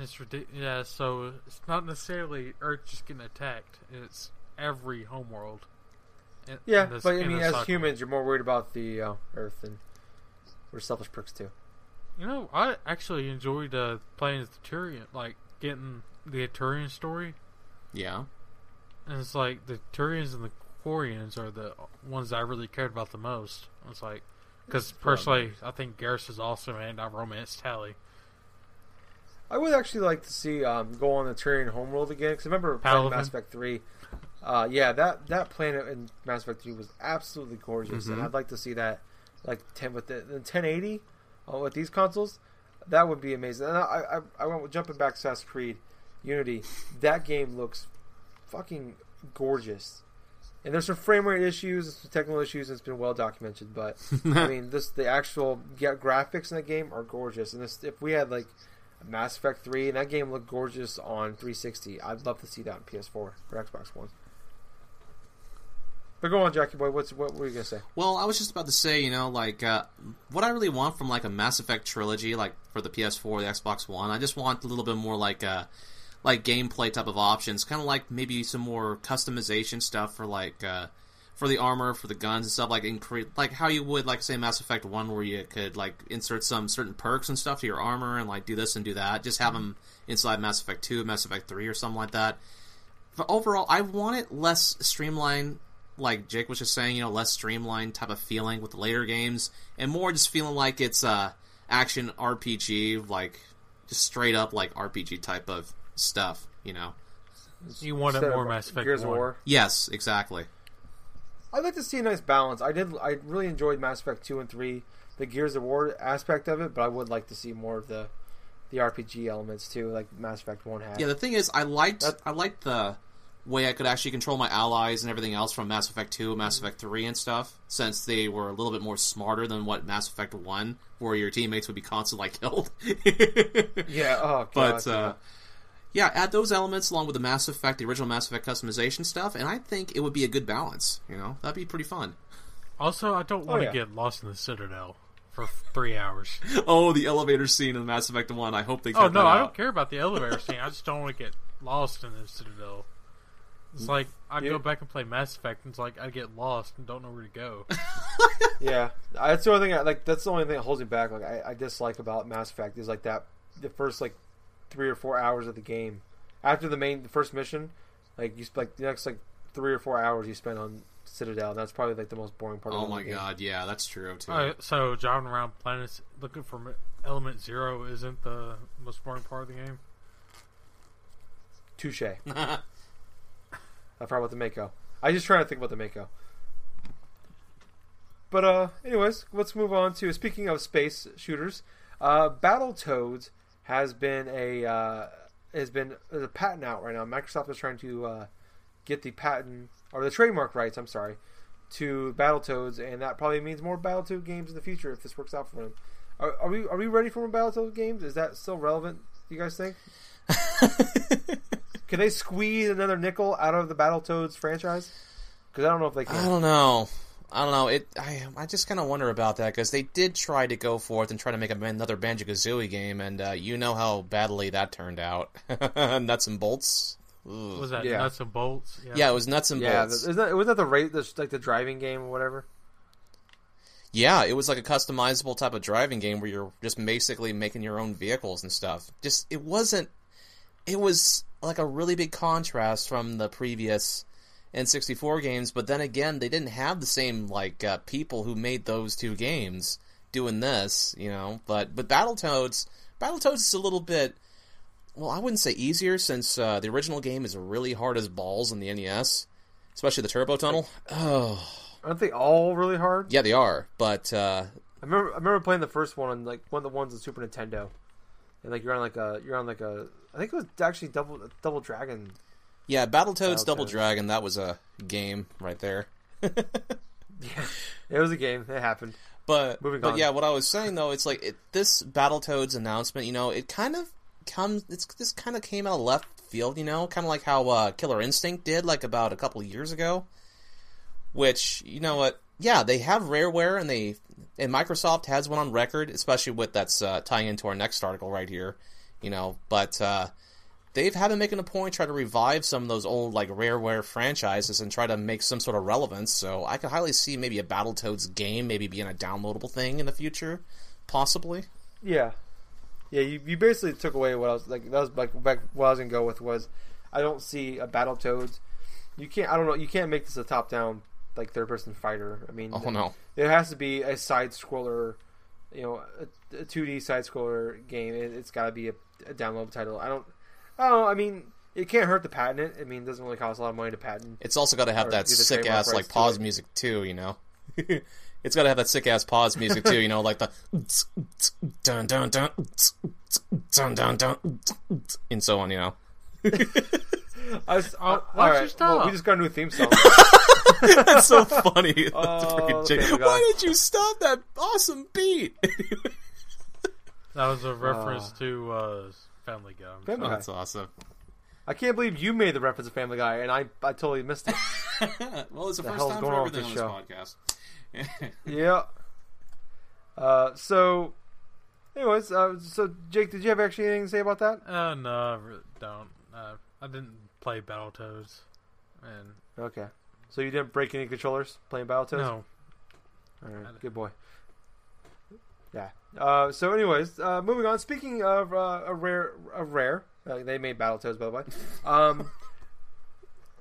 It's ridiculous. Yeah, so it's not necessarily Earth just getting attacked. It's every homeworld. in- Yeah, in this- but I mean, as cycle. humans, you're more worried about the uh, Earth, and we're selfish pricks too. You know, I actually enjoyed uh, playing as the Turian, like getting the Turian story. Yeah. And it's like the Turians and the Quarians are the ones I really cared about the most. It's like because personally, I think Garrus is awesome and I romance Tali. I would actually like to see um, go on the Turian homeworld again because remember playing Mass Effect three. Uh, yeah, that that planet in Mass Effect three was absolutely gorgeous, and Mhm. I'd like to see that like ten with the, the 1080 uh, with these consoles. That would be amazing. And I I, I went jumping back to Assassin's Creed Unity. That game looks fucking gorgeous. And there's some frame rate issues, and some technical issues, and it's been well documented. But I mean, this the actual yeah, graphics in that game are gorgeous. And this, if we had like a Mass Effect three and that game looked gorgeous on 360, I'd love to see that on PS4 or Xbox One. But go on, Jackie boy. What's what were you gonna say? Well, I was just about to say, you know, like uh, what I really want from like a Mass Effect trilogy, like for the PS4, the Xbox One. I just want a little bit more like uh, like gameplay type of options, kind of like maybe some more customization stuff for like uh, for the armor, for the guns and stuff, like increase like how you would like say Mass Effect One, where you could like insert some certain perks and stuff to your armor and like do this and do that. Just have them inside Mass Effect Two, Mass Effect Three, or something like that. But overall, I want it less streamlined like Jake was just saying, you know, less streamlined type of feeling with the later games, and more just feeling like it's a action RPG, like just straight up like RPG type of stuff, you know. You want it Instead more of Mass Effect Gears 1. War. Yes, exactly. I'd like to see a nice balance. I did. I really enjoyed Mass Effect two and three, the Gears of War aspect of it, but I would like to see more of the the RPG elements too, like Mass Effect one had. Yeah, the thing is, I liked That- I liked the way I could actually control my allies and everything else from Mass Effect Two, Mass Effect Three, and stuff, since they were a little bit more smarter than what Mass Effect One, where your teammates would be constantly like, killed. yeah. Oh god. But uh, yeah, add those elements along with the Mass Effect, the original Mass Effect customization stuff, and I think it would be a good balance. You know, that'd be pretty fun. Also, I don't want to yeah. get lost in the Citadel for three hours. Oh, the elevator scene in Mass Effect One. I hope they. oh no, that I don't care about the elevator scene. I just don't want to get lost in the Citadel. It's like I Yeah. go back and play Mass Effect, and it's like I get lost and don't know where to go. yeah, that's the only thing. I, like that's the only thing that holds me back. Like I, I dislike about Mass Effect is like that the first like three or four hours of the game after the main the first mission, like you sp- like the next like three or four hours you spend on Citadel. That's probably like the most boring part. Oh of Oh the my whole game. god, yeah, that's true too. Alright, so driving around planets looking for element zero isn't the most boring part of the game. Touche. I forgot about the Mako. I just trying to think about the Mako. But uh, anyways, let's move on to speaking of space shooters. Uh, Battletoads has been a uh, has been a patent out right now. Microsoft is trying to uh, get the patent or the trademark rights. I'm sorry to Battletoads, and that probably means more Battle Battletoad games in the future if this works out for them. Are, are we are we ready for more Battle Battletoad games? Is that still relevant? You guys think? Can they squeeze another nickel out of the Battletoads franchise? Because I don't know if they can. I don't know. I don't know. It. I. I just kind of wonder about that because they did try to go forth and try to make another Banjo Kazooie game, and uh, you know how badly that turned out. nuts and bolts. Ugh. Was that Yeah. nuts and bolts? Yeah, it was nuts and Yeah, bolts. isn't that, wasn't that the rate, the, like the driving game or whatever? Yeah, it was like a customizable type of driving game where you're just basically making your own vehicles and stuff. Just it wasn't. It was like a really big contrast from the previous N64 games, but then again, they didn't have the same like uh, people who made those two games doing this, you know. But but Battletoads, Battletoads is a little bit. Well, I wouldn't say easier since uh, the original game is really hard as balls in the NES, especially the Turbo Tunnel. Oh, Aren't they all really hard? yeah, they are. But uh, I remember I remember playing the first one on like one of the ones on Super Nintendo, and like you're on like a you're on like a I think it was actually double double dragon. Yeah, Battletoads Double Battletoads. Dragon, that was a game right there. Yeah, it was a game. It happened. But Moving but on. yeah, what I was saying though, it's like it, this Battletoads announcement, you know, it kind of comes it's this kind of came out of left field, you know, kind of like how uh, Killer Instinct did like about a couple of years ago. Which, you know what? Yeah, they have Rareware and they and Microsoft has one on record, especially with that's uh, tying into our next article right here, you know, but uh they've had been making a point try to revive some of those old like rareware franchises and try to make some sort of relevance so i could highly see maybe a battletoads game maybe being a downloadable thing in the future possibly Yeah, yeah. You, you basically took away what I was like. That was like back what I was gonna go with was I don't see a Battletoads. You can't. I don't know. You can't make this a top down like third person fighter. I mean, oh no It has to be a side scroller, you know, a two D side scroller game. It, it's got to be a, a download title. I don't. I don't know. I mean, it can't hurt to patent it. I mean, it doesn't really cost a lot of money to patent. it's also got to have that sick ass like rights to pause music too you know it's got to have that sick ass pause music too you know like the dun dun dun dun dun dun and so on you know I was, uh, why'd all you right, stop? Well, we just got a new theme song. That's so funny. Oh, Freaking Jake. Family Why did you stop that awesome beat? That was a reference to uh, Family Guy. I'm Family Oh, Guy. that's awesome. I can't believe you made the reference to Family Guy, and I I totally missed it. well, it's the, The first hell's time going for on with everything on this this podcast. yeah. Uh, so, anyways, uh, so Jake, did you have actually anything to say about that? Uh, no, I really don't. Uh, I didn't play Battletoads, and Okay. So you didn't break any controllers playing Battletoads? no, All right, good boy. Yeah. Uh, so, anyways, uh, moving on. Speaking of uh, a rare, a rare, uh, they made Battletoads, by the way. Um,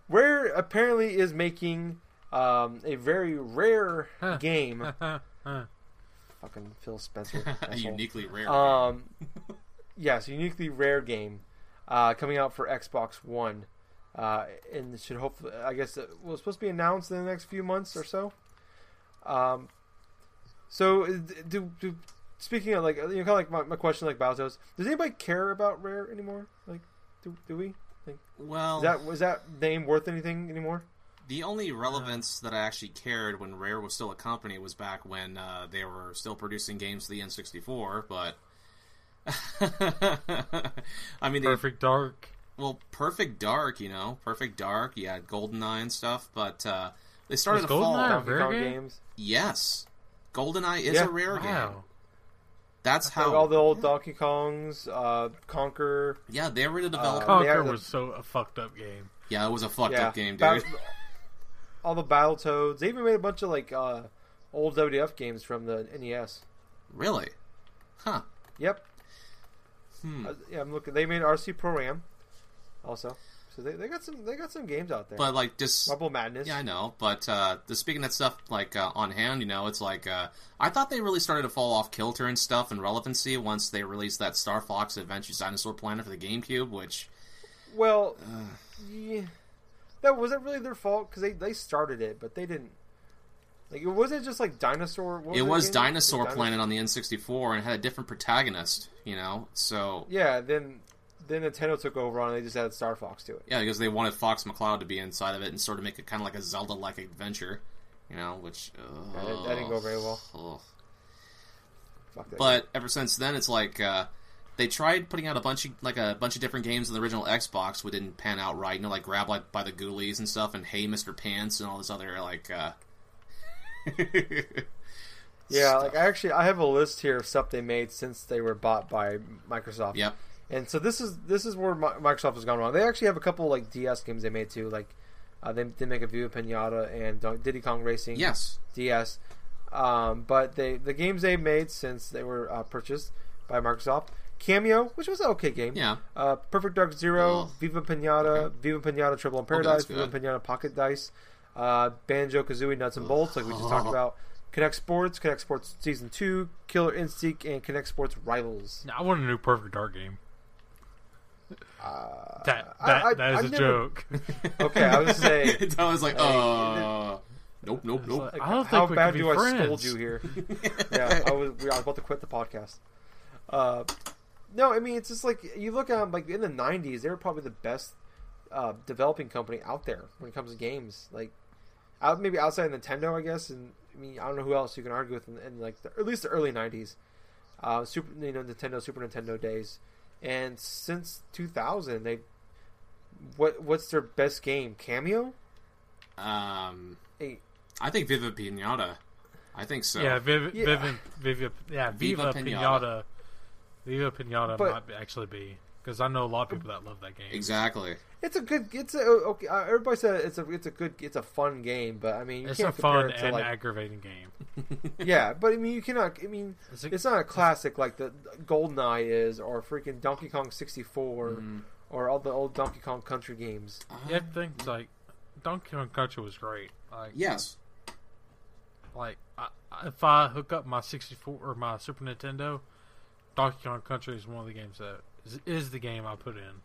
Rare apparently is making um, a very rare Huh. game. Fucking Phil Spencer. a uniquely rare. Um, yes, uniquely rare game uh, coming out for Xbox One, uh, and should hopefully, I guess, it was supposed to be announced in the next few months or so. Um, so uh, do, do speaking of like you know, kind of like my, my question, like Battletoads, does anybody care about Rare anymore? Like, do, do we? well, Is that was that name worth anything anymore? the only relevance that I actually cared when Rare was still a company was back when uh, they were still producing games for the N64. But I mean, they, Perfect Dark. well, Perfect Dark, you know, Perfect Dark. Yeah, had GoldenEye and stuff, but uh, they started Was to fall. GoldenEye- Donkey rare Kong game? games, Yes, GoldenEye is Yeah. a rare game. Wow. That's like how. all the old Donkey Kongs, uh, Conker. yeah, they were the developer. Uh, Conker the- was so a fucked up game. yeah, it was a fucked yeah, up game, dude. Bat- all the Battletoads. They even made a bunch of like uh, old WDF games from the NES. really? Huh. Yep. Hmm. Uh, yeah, I'm looking. They made RC Pro Am, also. So they, they got some they got some games out there. But like just Marble Madness. Yeah, I know, but uh, the speaking that stuff like uh, on hand, you know, it's like uh, I thought they really started to fall off kilter and stuff and relevancy once they released that Star Fox Adventures Dinosaur Planet for the GameCube, which Well, yeah, that was that really their fault because they they started it, but they didn't. Like, was it just like dinosaur? It was? Dinosaur Dino- Planet on the N64 and had a different protagonist, you know. So Yeah, then then Nintendo took over on and They just added Star Fox to it. yeah, because they wanted Fox McCloud to be inside of it and sort of make it kind of like a Zelda-like adventure, you know, which uh, That didn't- that didn't go very well. ugh. Fuck that. But ever since then, it's like uh, they tried putting out a bunch of like a bunch of different games on the original Xbox, but didn't pan out right. You know, like Grab like by the Ghoulies and stuff, and Hey Mr. Pants and all this other like. Uh... yeah, like I actually I have a list here of stuff they made since they were bought by Microsoft. Yep. And so this is this is where Microsoft has gone wrong. They actually have a couple like DS games they made too. Like uh, they did make a Viva Pinata and Diddy Kong Racing. Yes. DS. Um, but they the games they made since they were uh, purchased by Microsoft. Kameo, which was an okay game. Yeah. Uh, Perfect Dark Zero, Viva Pinata, Okay. Viva Pinata Triple in that's Paradise, Viva. Pinata Pocket Dice, uh, Banjo Kazooie Nuts and Bolts, like we just talked about. Kinect Sports, Kinect Sports Season Two, Killer Instinct, and Kinect Sports Rivals. I want a new Perfect Dark game. Uh, That that, I- that is I've a never- joke. Okay, I was gonna I was like, Hey, uh, nope, nope, nope. like- like, I don't how think we bad could be do I friends. scold you here? yeah, I was, we- I was about to quit the podcast. Uh, no, I mean it's just like you look at 'em, like in the '90s, they were probably the best uh, developing company out there when it comes to games. Like, out maybe outside of Nintendo, I guess, and I mean I don't know who else you can argue with in, in like the, at least the early '90s, uh, Super you know Nintendo Super Nintendo days, and since 2000 they what what's their best game? Kameo. Um, Hey, I think Viva Pinata. I think so. yeah, Viva, Yeah. Viva, Viva, yeah, Viva Viva, Pinata. Pinata. Viva Pinata But- might actually be because I know a lot of people that love that game. Exactly. It's a good. It's a okay. Uh, everybody said it's a. It's a good. It's a fun game, but I mean, you It's can't a fun it to and like. aggravating game. yeah, but I mean, you cannot. I mean, It's a- it's not a classic like the GoldenEye is, or freaking Donkey Kong sixty four, Mm. or all the old Donkey Kong Country games. Yeah, things like Donkey Kong Country was great. Like Yes. like I, I- if I hook up my 64 or my Super Nintendo, Donkey Kong Country is one of the games that is, is the game I put in.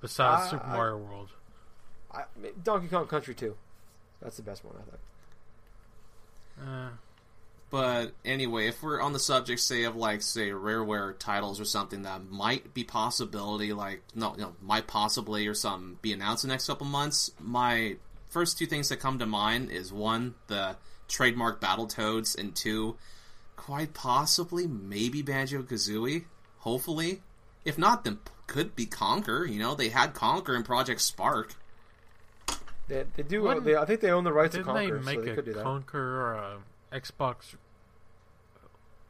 Besides I- Super I- Mario World. I, Donkey Kong Country two, that's the best one I think. Uh, But anyway, if we're on the subject, say of like say rareware titles or something that might be possibility, like no, no, might possibly or something be announced in the next couple months. My first two things that come to mind is one, the trademark Battletoads, and two, quite possibly maybe Banjo Kazooie. Hopefully, if not, then could be Conker. You know, they had Conker in Project Spark. They, they do. Wouldn't- They, I think they own the rights to didn't they Conker, make so they a could do that. Conker or a Xbox?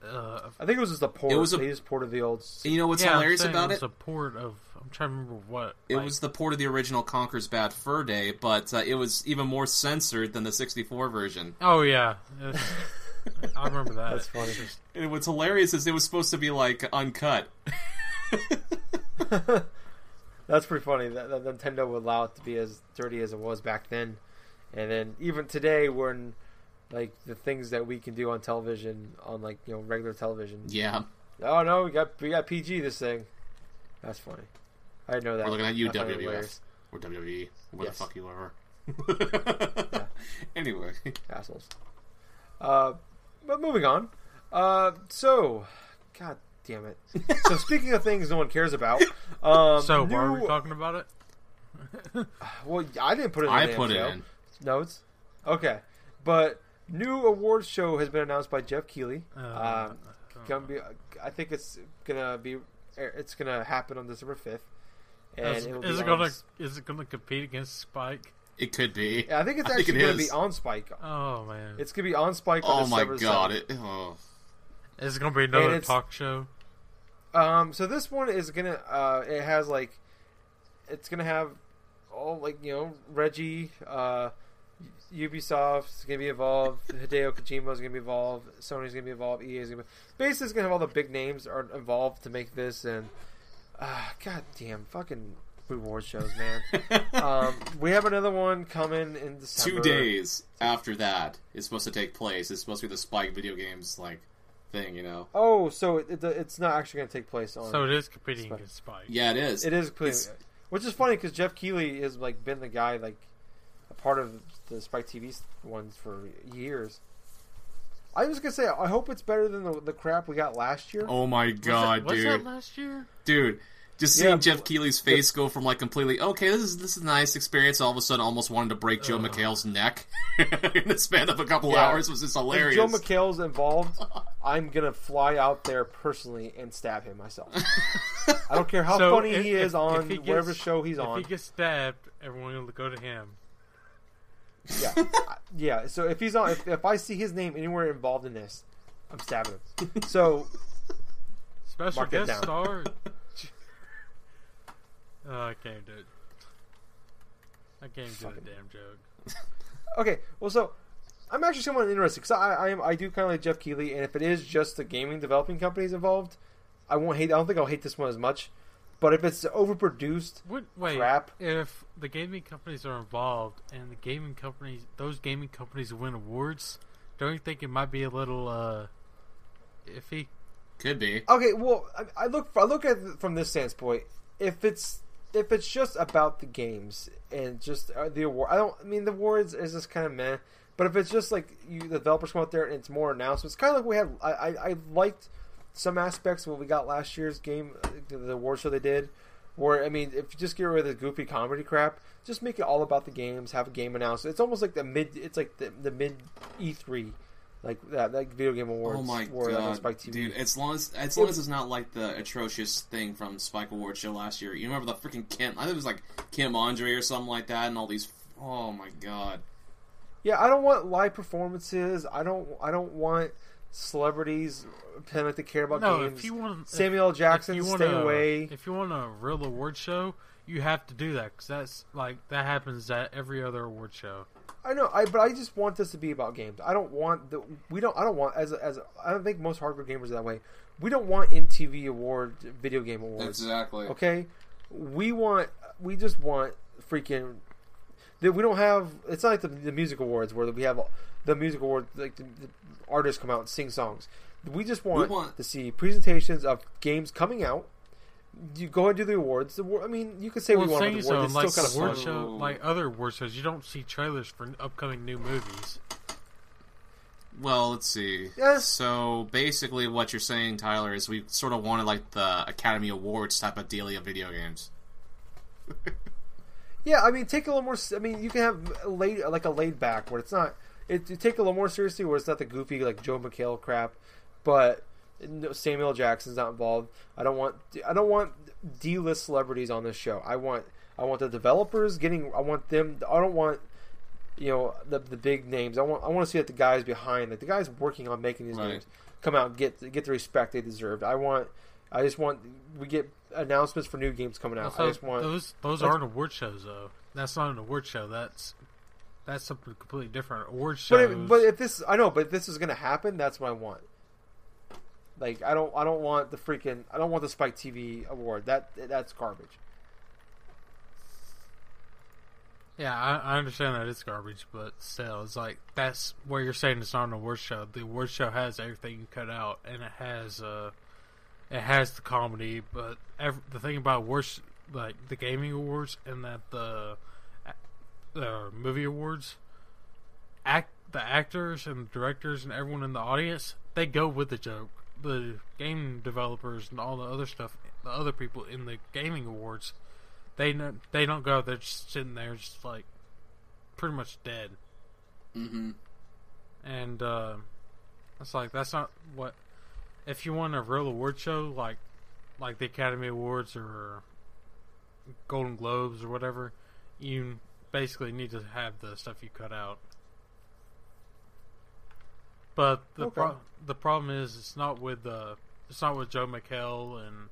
Uh, I think it was just a port. It was a- they just ported the old. You know what's yeah, I'm hilarious about it? it? was a port of. I'm trying to remember what. It like- was the port of the original Conker's Bad Fur Day, but uh, it was even more censored than the 64 version. Oh yeah, I remember that. That's funny. And what's hilarious is it was supposed to be like uncut. That's pretty funny. That, that Nintendo would allow it to be as dirty as it was back then, and then even today, when like the things that we can do on television, on like you know regular television. Yeah, Oh no, we got we got PG this thing. That's funny. I didn't know that. we're looking at you, I found it WWF hilarious. or WWE, where Yes. the fuck you are. Anyway, assholes. Uh, but moving on. Uh, so, god damn it. so speaking of things no one cares about, um, so new, why are we talking about it? Well, I didn't put it. in I the put it show. in. notes. Okay, but new awards show has been announced by Geoff Keighley. Uh, um, gonna be, I think it's gonna be, it's gonna happen on December fifth. And is, it'll is it gonna s- is it gonna compete against Spike? It could be. Yeah, I think it's I think actually it gonna is. be on Spike. Oh man, It's gonna be on Spike. On Oh my god! It, oh. is it gonna be another talk show? Um, so this one is gonna, uh, it has like, it's gonna have all like you know Reggie, uh, Ubisoft's gonna be involved, Hideo Kojima's gonna be involved, Sony's gonna be involved, EA's gonna be. Basically, it's gonna have all the big names are involved to make this, and uh, god damn, fucking reward shows, man. um, we have another one coming in December. Two days after that is supposed to take place. It's supposed to be the Spike video games like thing, you know. Oh, so it, it, it's not actually going to take place on. So it is competing Spike. against Spike. Yeah, it is. it is, clear- It's- which is funny because Geoff Keighley has like been the guy like a part of the Spike TV ones for years. I was gonna say I hope it's better than the, the crap we got last year. Oh my Was that- god, was dude, that last year? dude. Just seeing but- Geoff Keighley's face go from like completely oh, okay, this is this is a nice experience. All of a sudden, almost wanted to break Joe Ugh. McHale's neck in the span of a couple Yeah. hours was just If hilarious. Joe McHale's involved, I'm gonna fly out there personally and stab him myself. I don't care how So funny if- he is if- on if he gets- whatever show he's on. if he gets stabbed, everyone will go to him. Yeah, yeah. So if he's on, if, if I see his name anywhere involved in this, I'm stabbing him. So Special guest star. Oh, I can't do it. I can't do Fucking- the damn joke. okay, well, so I'm actually somewhat interested because I, I I do kind of like Geoff Keighley, and if it is just the gaming developing companies involved, I won't hate. I don't think I'll hate this one as much. But if it's overproduced, What, wait, Crap. if the gaming companies are involved and the gaming companies, those gaming companies win awards, don't you think it might be a little uh, iffy? Could be. Okay, well, I, I look I look at it from this standpoint. If it's if it's just about the games and just uh, the award, I don't. I mean, the awards is just kind of meh. But if it's just like you, the developers come out there and it's more announcements, kind of like we had. I, I, I liked some aspects what we got last year's game, uh, the award show they did. Where I mean, if you just get rid of the goofy comedy crap, just make it all about the games. Have a game announcement. It's almost like the mid. It's like the, the mid E three, like that like video game oh awards. Oh my were, like, god, Spike TV. dude! As long as as long as it's not like the atrocious thing from Spike Award show last year. You remember the freaking Kim? I think it was like Kim Andre or something like that, and all these. Oh my god! Yeah, I don't want live performances. I don't. I don't want celebrities pretending like they care about no, games. if you want Samuel L. Jackson, if you stay want a, away. If you want a real award show, you have to do that because that's like that happens at every other award show. I know. I but I just want this to be about games. I don't want the. We don't. I don't want as a, as a, I don't think most hardcore gamers are that way. We don't want MTV award video game awards. Exactly. Okay, we want. We just want freaking. That we don't have. It's not like the, the music awards where we have the music awards like the, the artists come out and sing songs. We just want, want- to see presentations of games coming out. You go and do the awards. The, award- I mean, you could say well, we want saying the so, awards. It's like still kind of award fun. show, like other award shows, you don't see trailers for upcoming new movies. Well, let's see. Yeah. So basically, what you're saying, Tyler, is we sort of wanted like the Academy Awards type of dealy of video games. Yeah, I mean, take a little more. I mean, you can have a laid like a laid back where it's not. It, you take a little more seriously where it's not the goofy like Joe McHale crap, but no, Samuel L. Jackson's not involved. I don't want. I don't want D list celebrities on this show. I want. I want the developers getting. I want them. I don't want. You know the the big names. I want. I want to see that the guys behind, like the guys working on making these Right. games, come out and get get the respect they deserve. I want. I just want. We get announcements for new games coming out. I just want. those those aren't award shows though. That's not an award show. That's that's something completely different. Award But shows. if, but if this, I know, but if this is gonna happen, that's what I want. Like I don't, I don't want the freaking, I don't want the Spike TV award. That that's garbage. yeah, I, I understand that it's garbage, but still, it's like that's where you're saying it's not an award show. The award show has everything cut out, and it has uh, it has the comedy. But ev the thing about awards, like the gaming awards, and that the the movie awards, act the actors and directors and everyone in the audience, they go with the joke. The game developers and all the other stuff, the other people in the gaming awards, they don't they don't go. They're just sitting there, just like pretty much dead. Mm-hmm. And uh, it's like that's not what. If you want a real award show like like the Academy Awards or Golden Globes or whatever, you basically need to have the stuff you cut out. But the Okay. pro- the problem is it's not with uh, it's not with Joe McHale and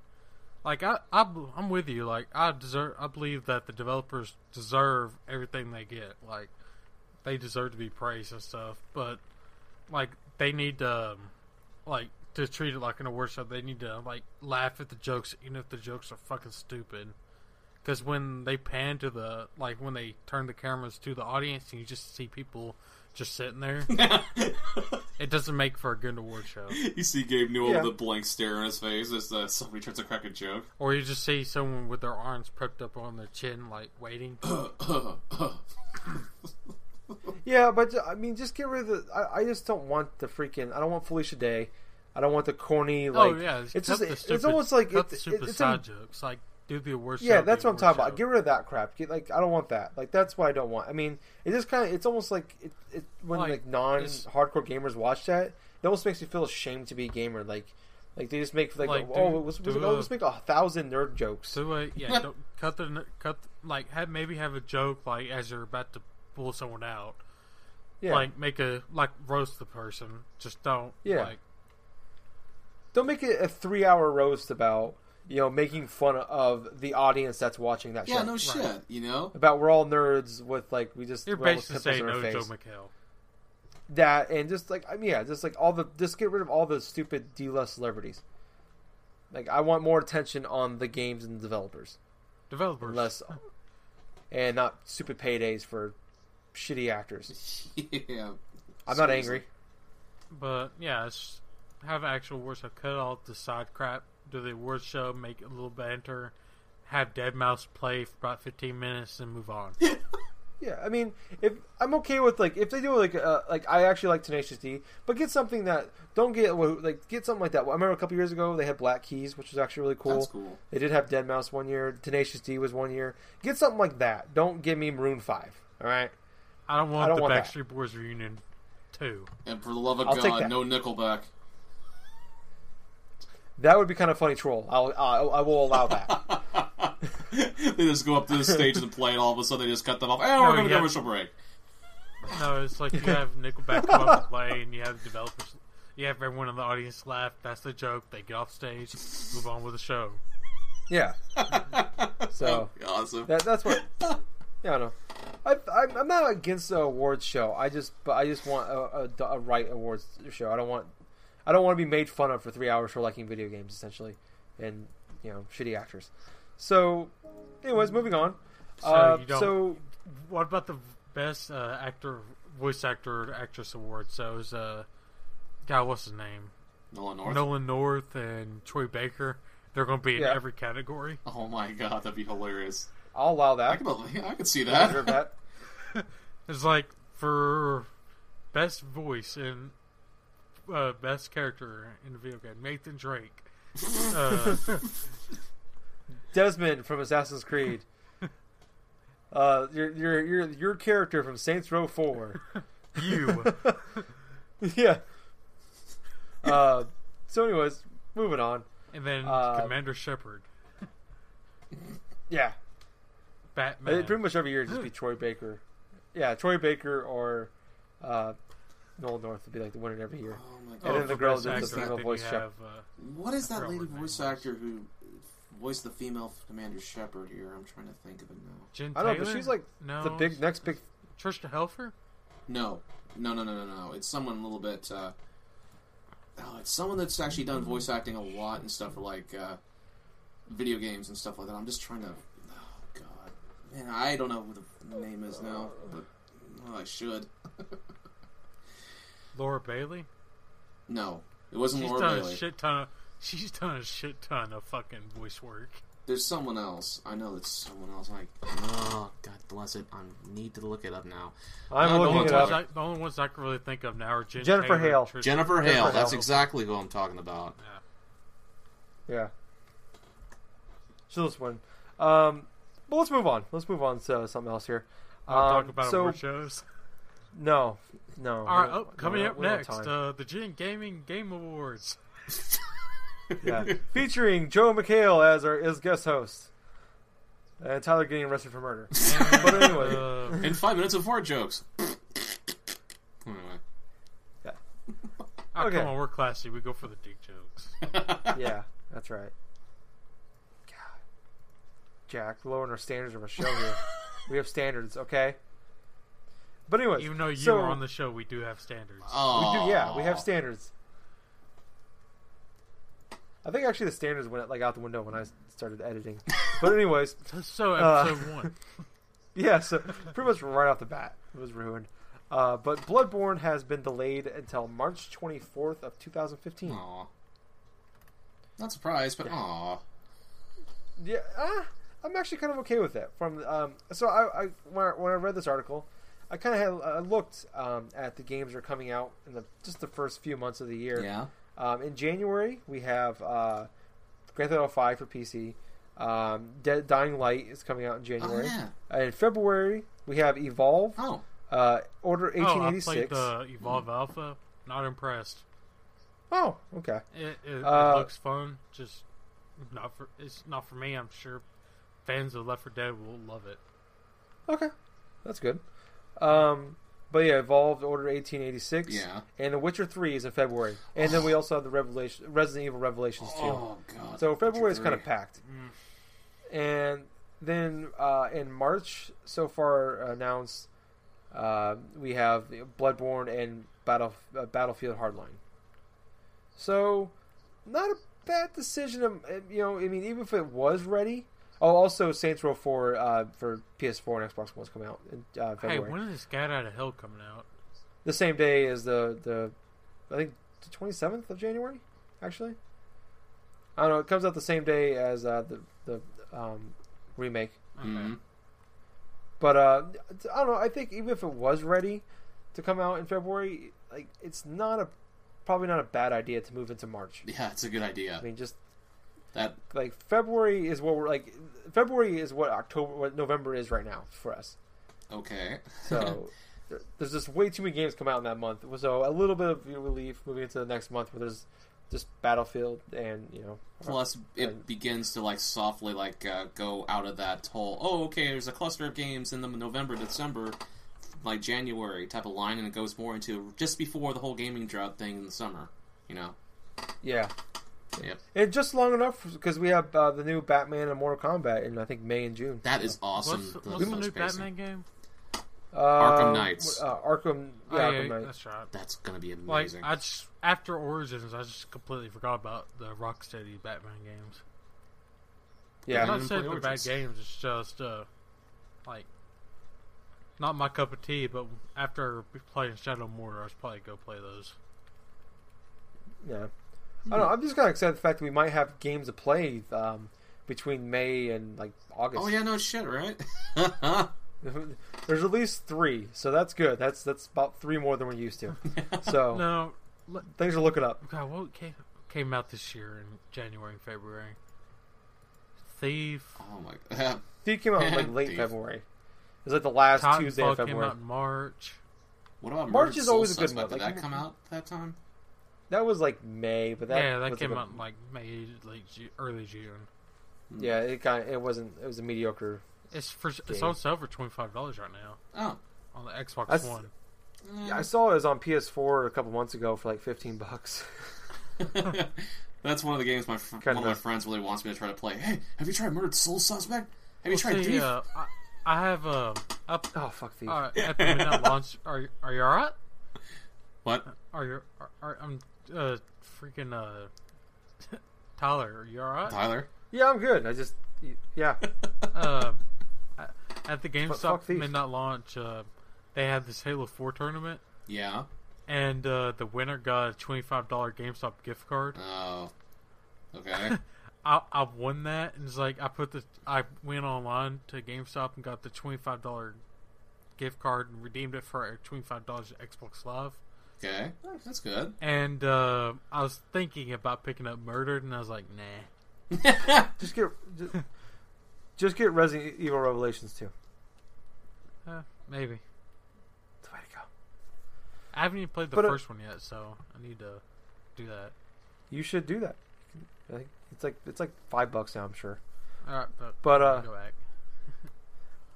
like I, I I'm with you like I deserve I believe that the developers deserve everything they get like they deserve to be praised and stuff but like they need to um, like to treat it like an award show they need to like laugh at the jokes even if the jokes are fucking stupid Because when they pan to the like when they turn the cameras to the audience and you just see people just sitting there, it doesn't make for a good award show. you see Gabe Newell Yeah. with a blank stare on his face as uh, somebody tries to crack a joke. Or you just see someone with their arms prepped up on their chin, like waiting. Yeah, but I mean, just get rid of the. I, I just don't want the freaking. I don't want Felicia Day. I don't want the corny. Like, oh yeah, it's cut just the it's almost like cut it, the it- it's side in- jokes. Like do the award show. Yeah, that's what I'm award talking about. Get rid of that crap. Get like I don't want that. Like that's what I don't want. I mean, it just kind of it's almost like it, it when Like, like, non-hardcore gamers watch that, it almost makes me feel ashamed to be a gamer. Like like they just make like, Like, oh do- let's, do let's, a- make a thousand nerd jokes. So uh, yeah, don't cut the cut like have maybe have a joke like as you're about to pull someone out. yeah, Like make a like roast the person. Just don't. Yeah. Like, don't make it a three hour roast about you know making fun of the audience that's watching that yeah, show. no shit. You know, About we're all nerds with like we just you're we're all with basically saying in our no Joe. McHale. that and just like I mean yeah, just like all the just get rid of all the stupid D list celebrities. Like I want more attention on the games and the developers, Developers. less and not stupid paydays for shitty actors. yeah. I'm not angry. But yeah, it's, have an actual award show. Cut all the side crap. Do the award show. Make a little banter. Have deadmau5 play for about 15 minutes and move on. Yeah, I mean, if I'm okay with like if they do like uh, like I actually like Tenacious D, but get something that don't get like get something like that. I remember a couple years ago they had Black Keys, which was actually really cool. That's cool. They did have deadmau5 one year. Tenacious D was one year. Get something like that. Don't give me Maroon Five. All right. I don't want I don't the want that. Backstreet Boys reunion too. And for the love of I'll God, no Nickelback. That would be kind of funny troll. I'll, I'll I will allow that. they just go up to the stage and play, and all of a sudden they just cut them off. Hey, we're going to you go have- commercial break. No, it's like you have Nickelback come up and play, and you have developers. You have everyone in the audience laugh. That's the joke. They get off stage, move on with the show. yeah. So awesome. that, that's what. Yeah, I don't know. I, I'm, I'm not against the awards show. I just, but I just want a, a, a right awards show. I don't want, I don't want to be made fun of for three hours for liking video games, essentially, and you know, shitty actors. So, anyways, moving on. So uh, you don't- so What about the best uh, actor, voice actor, actress award? So it's uh, God, what's his name? Nolan North. Nolan North and Troy Baker. They're going to be in Yeah. every category. Oh my god, that'd be hilarious. I'll allow I that. could, believe- I could see I that. that. It's like for best voice and uh, best character in the video game, Nathan Drake. Uh, Desmond from Assassin's Creed. Uh, your your your your character from Saints Row Four. you. yeah. Uh, so, anyways, moving on. And then Uh, Commander Shepard. Yeah, Batman. It- pretty much every year it'd just be Troy Baker. Yeah, Troy Baker or uh, Noel North would be like the winner every year. Oh my Oh, and then god. the for girl best did the female voice you check. have, uh, What is that lady voice name actor who voiced the female Commander Shepard here? I'm trying to think of it now. Jen I don't know, but she's like no, the big next big. Tricia Helfer. No, no, no, no, no, no. It's someone a little bit. Uh, oh, it's someone that's actually done voice acting a lot and stuff for like uh, video games and stuff like that. I'm just trying to. Oh God, man, I don't know who the name is now, but well, I should. Laura Bailey. No, it wasn't She's Laura done Bailey. a shit ton of. She's done a shit ton of fucking voice work. There's someone else. I know it's someone else. Like, oh God bless it. I need to look it up now. I'm No, The looking only, it ones up. I, the only ones I can really think of now are Jen Jennifer Taylor, Hale. Tricia- Jennifer Jennifer Hale. That's exactly who I'm talking about. Yeah. Yeah. So let's win. Um, but let's move on. Let's move on to something else here. I'll Um, talk about so award shows. No, no. All right, oh, coming we up don't- we don't next, uh, the Gen Gaming Game Awards. yeah, featuring Joe McHale as our as guest host, and Tyler getting arrested for murder. but anyway, Uh, And five minutes of fart jokes. anyway. Yeah. oh, Okay. come on, we're classy. We go for the dick jokes. yeah, that's right. God, Jack, lowering our standards of a show here. we have standards, okay? But anyway, Even though you so, are on the show, we do have standards. we Oh, do. Yeah, we have standards. I think actually the standards went like out the window when I started editing. But anyways, So Uh, episode one. yeah, so pretty much right off the bat, it was ruined. Uh, but Bloodborne has been delayed until March 24th of 2015. Aw. Not surprised, but aw. Yeah, uh, I'm actually kind of okay with that. From um, so I, I when, I when I read this article, I kind of had I looked um, at the games that are coming out in the just the first few months of the year. Yeah. Um, in January, we have uh, Grand Theft Auto 5 for PC. Um, Dead Dying Light is coming out in Oh, January. yeah. Uh, in February, we have Evolve, Oh. uh, Order Oh, I 1886. played the Evolve Alpha. Not impressed. Oh, okay. It, it, Uh, it looks fun. Just not for it's not for me. I'm sure fans of Left 4 Dead will love it. Okay, that's good. Um, but yeah, Evolved Order 1886. Yeah. And The Witcher 3 is in February. And then we also have the Revelation, Resident Evil Revelations 2. Oh, God. so February is kind of 3. packed. And then uh, in March, so far announced, uh, we have Bloodborne and Battle uh, Battlefield Hardline. So, not a bad decision. You know, I mean, even if it was ready. Oh, also Saints Row 4 uh, for PS4 and Xbox One's is coming out in uh, Hey, February. when is Gat Out of Hell coming out? the same day as the the I think the twenty seventh of January, actually. I don't know. It comes out the same day as uh, the the um, remake. Okay. Mhm. But uh, I don't know. I think even if it was ready to come out in February, like it's not a probably not a bad idea to move into March. Yeah, it's a good idea. I mean, just That like February is what we're like. February is what October, what November is right now for us. okay. So there's just way too many games come out in that month. So a little bit of relief moving into the next month where there's just Battlefield and you know. Plus, it and- begins to like softly like uh, go out of that whole oh okay, there's a cluster of games in the November, December, like January type of line, and it goes more into just before the whole gaming drought thing in the summer. You know. yeah. Yep. And just long enough because we have uh, the new Batman and Mortal Kombat in I think May and June. That is awesome. What's, the- what's the new pacing. Batman game? Uh, Arkham Knights. Uh, Arkham. Oh, Yeah, yeah, Arkham Knight. that's right. That's gonna be Like amazing. I just after Origins, I just completely forgot about the Rocksteady Batman games. Yeah. I'm not saying play they're bad games. It's just uh, like not my cup of tea. But after playing Shadow Mordor, I should probably go play those. Yeah. I don't know. I'm just kind of excited the fact that we might have games to play um, between May and like August. oh yeah, no shit, right? There's at least three, so that's good. That's that's about three more than we're used to. So No, l- things are looking up. God, what came came out this year in January and February? Thief. oh my god. Thief came out like late Thief. February. It was like the last Tuesday Titanfall of came February. out in March. What about March Murdered is Soul always a good Suspect? month. Did Like, that come out that time? That was like May, but that yeah, that was came like a- out in like May, late Ju- early June. Yeah, it kind of, it wasn't. It was a mediocre. It's for it's Game. on sale for twenty five dollars right now Oh. on the Xbox That's- One. Yeah, I saw it was on PS4 a couple months ago for like 15 bucks. That's one of the games my fr- one of my friends really wants me to try to play. Hey, have you tried Murdered Soul Suspect? Have you Well, tried see, Thief? uh, I, I have uh, up oh fuck Thief. uh, at the midnight launch. Are you- are you alright? what? Are you? Are, are, I'm uh freaking uh Tyler. Are you alright? Tyler? Yeah, I'm good. I just yeah. um, at- at the fuck GameStop Thief. midnight launch, uh, they had this Halo Four tournament, Yeah. and uh, the winner got a twenty five dollar GameStop gift card. Oh. Okay. I I won that, and it's like I put the I went online to GameStop and got the twenty five dollar gift card and redeemed it for twenty five dollars at Xbox Live. Okay. That's good. And uh, I was thinking about picking up Murdered, and I was like, nah. Just get just, just get Resident Evil Revelations too. Uh, maybe. That's the way to go. I haven't even played the But, uh, first one yet, so I need to do that. You should do that. I think it's like it's like five bucks now. I'm sure. All right, but, But, uh, go back.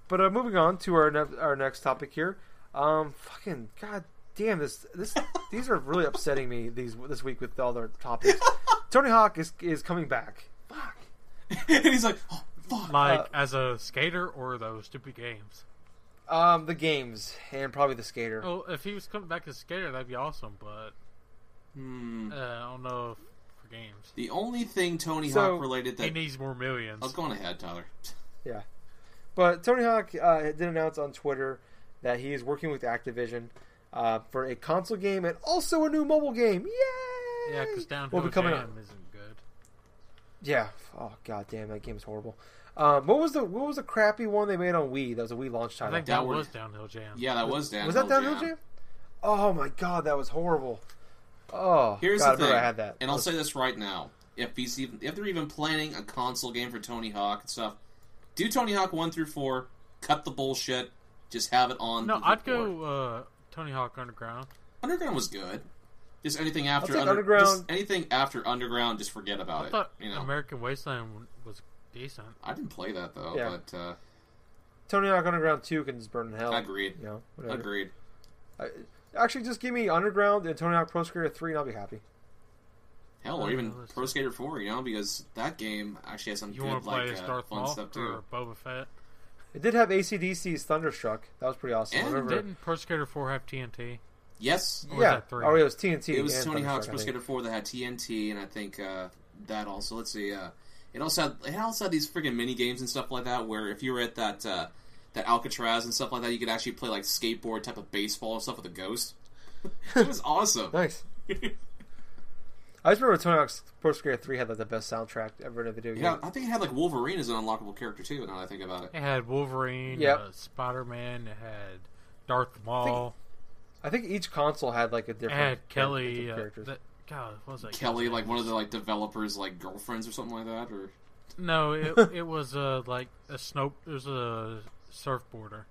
But uh, moving on to our ne- our next topic here. Um, fucking god damn this this these are really upsetting me these this week with all their topics. Tony Hawk is is coming back. Fuck. and he's like, oh, fuck. Like uh, as a skater or those stupid games. Um, the games and probably the skater. Oh, if he was coming back as a skater, that'd be awesome. But Hmm. uh, I don't know if for games. The only thing Tony So- Hawk related that He needs more millions. Oh, go going ahead, Tyler. Yeah. But Tony Hawk uh, did announce on Twitter that he is working with Activision uh, for a console game and also a new mobile game. Yay! Yeah, because Downhill Will be coming Jam out. isn't good. Yeah. Oh god damn, that game is horrible. Um, what was the what was the crappy one they made on Wii? That was a Wii launch I title. think That that was Downhill Jam. Yeah, that was Dan. was that Downhill Jam? Oh my god, that was horrible. Oh, Here's god, the thing, remember I had that. and I'll say this right now: if he's even, if they're even planning a console game for Tony Hawk and stuff, do Tony Hawk one through four, cut the bullshit, just have it on. No, the I'd board. go uh, Tony Hawk Underground. Underground was good. Just anything after under, Underground. just anything after Underground, just forget about I it. thought you know, American Wasteland was decent. I didn't play that though, Yeah. but uh, Tony Hawk Underground 2 can just burn in hell. agreed. You know, whatever. Agreed. I, actually, just give me Underground and Tony Hawk Pro Skater 3 and I'll be happy. Hell, or even Pro. Skater Four, you know, because that game actually has some You good to play like as uh, Darth fun Maul stuff too. or Boba Fett? It did have AC/DC's Thunderstruck. That was pretty awesome. And remember. Didn't Pro Skater 4 have TNT? Yes, Or was yeah. that three? Oh, yeah it was TNT. it was and Tony Thunderstruck, Hawk's I Pro. Skater Four that had TNT, and I think uh, that also. Let's see. Uh, it also had it also had these freaking mini games and stuff like that. Where if you were at that uh, that Alcatraz and stuff like that, you could actually play like skateboard type of baseball and stuff with a ghost. it was awesome. Nice. I just remember Tony Hawk's Pro Skater 3 had like the best soundtrack ever in a video game. yeah, I think it had like Wolverine as an unlockable character too. Now that I think about it. It had Wolverine, Yep. uh, Spider Man, it had Darth Maul, I think each console had like a it different had Kelly. different Uh, characters. that, God, what was that? Kelly, guy's like name? one of the like developers, like girlfriends or something like that, or No, it, it was uh, like a snow. It was a surfboarder.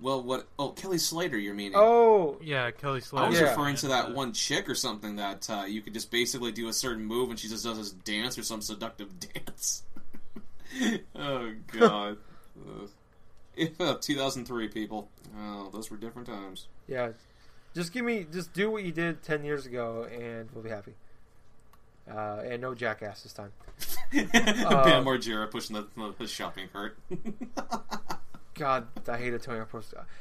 Well, what? Oh, Kelly Slater, you're meaning? oh, Yeah, Kelly Slater. I was Yeah. referring to that uh, one chick or something that uh, you could just basically do a certain move and she just does this dance or some seductive dance. oh god. Yeah, 2003 people. Oh, those were different times. yeah. Just give me, just do what you did 10 years ago and we'll be happy. Uh, and no jackass this time. Bam Margera pushing the, the shopping cart. God, I hated Tony Hawk Pro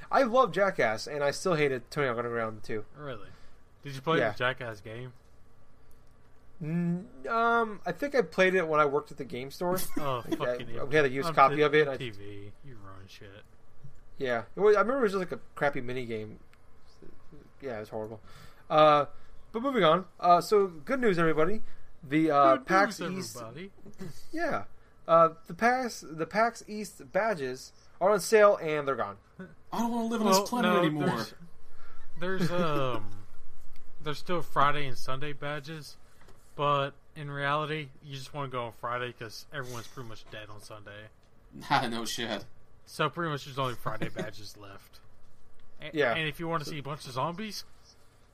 I love Jackass, and I still hated Tony Hawk Underground too. Really? Did you play Yeah. the Jackass game? N- Um, I think I played it when I worked at the game store. Oh, Like, fucking! I, we had a used on copy of it. I, TV. You ruin shit. yeah, it was, I remember it was just like a crappy mini game. Yeah, it was horrible. Uh, but moving on. Uh, so good news, everybody. The uh, Good PAX news, East, everybody. yeah, uh, the PAX the PAX East badges are on sale and they're gone. I don't want to live on Well, this planet no, anymore. There's, there's um, there's still Friday and Sunday badges, but in reality, you just want to go on Friday because everyone's pretty much dead on Sunday. Nah, no shit. So pretty much there's only Friday badges left. A- Yeah. And if you want to see a bunch of zombies,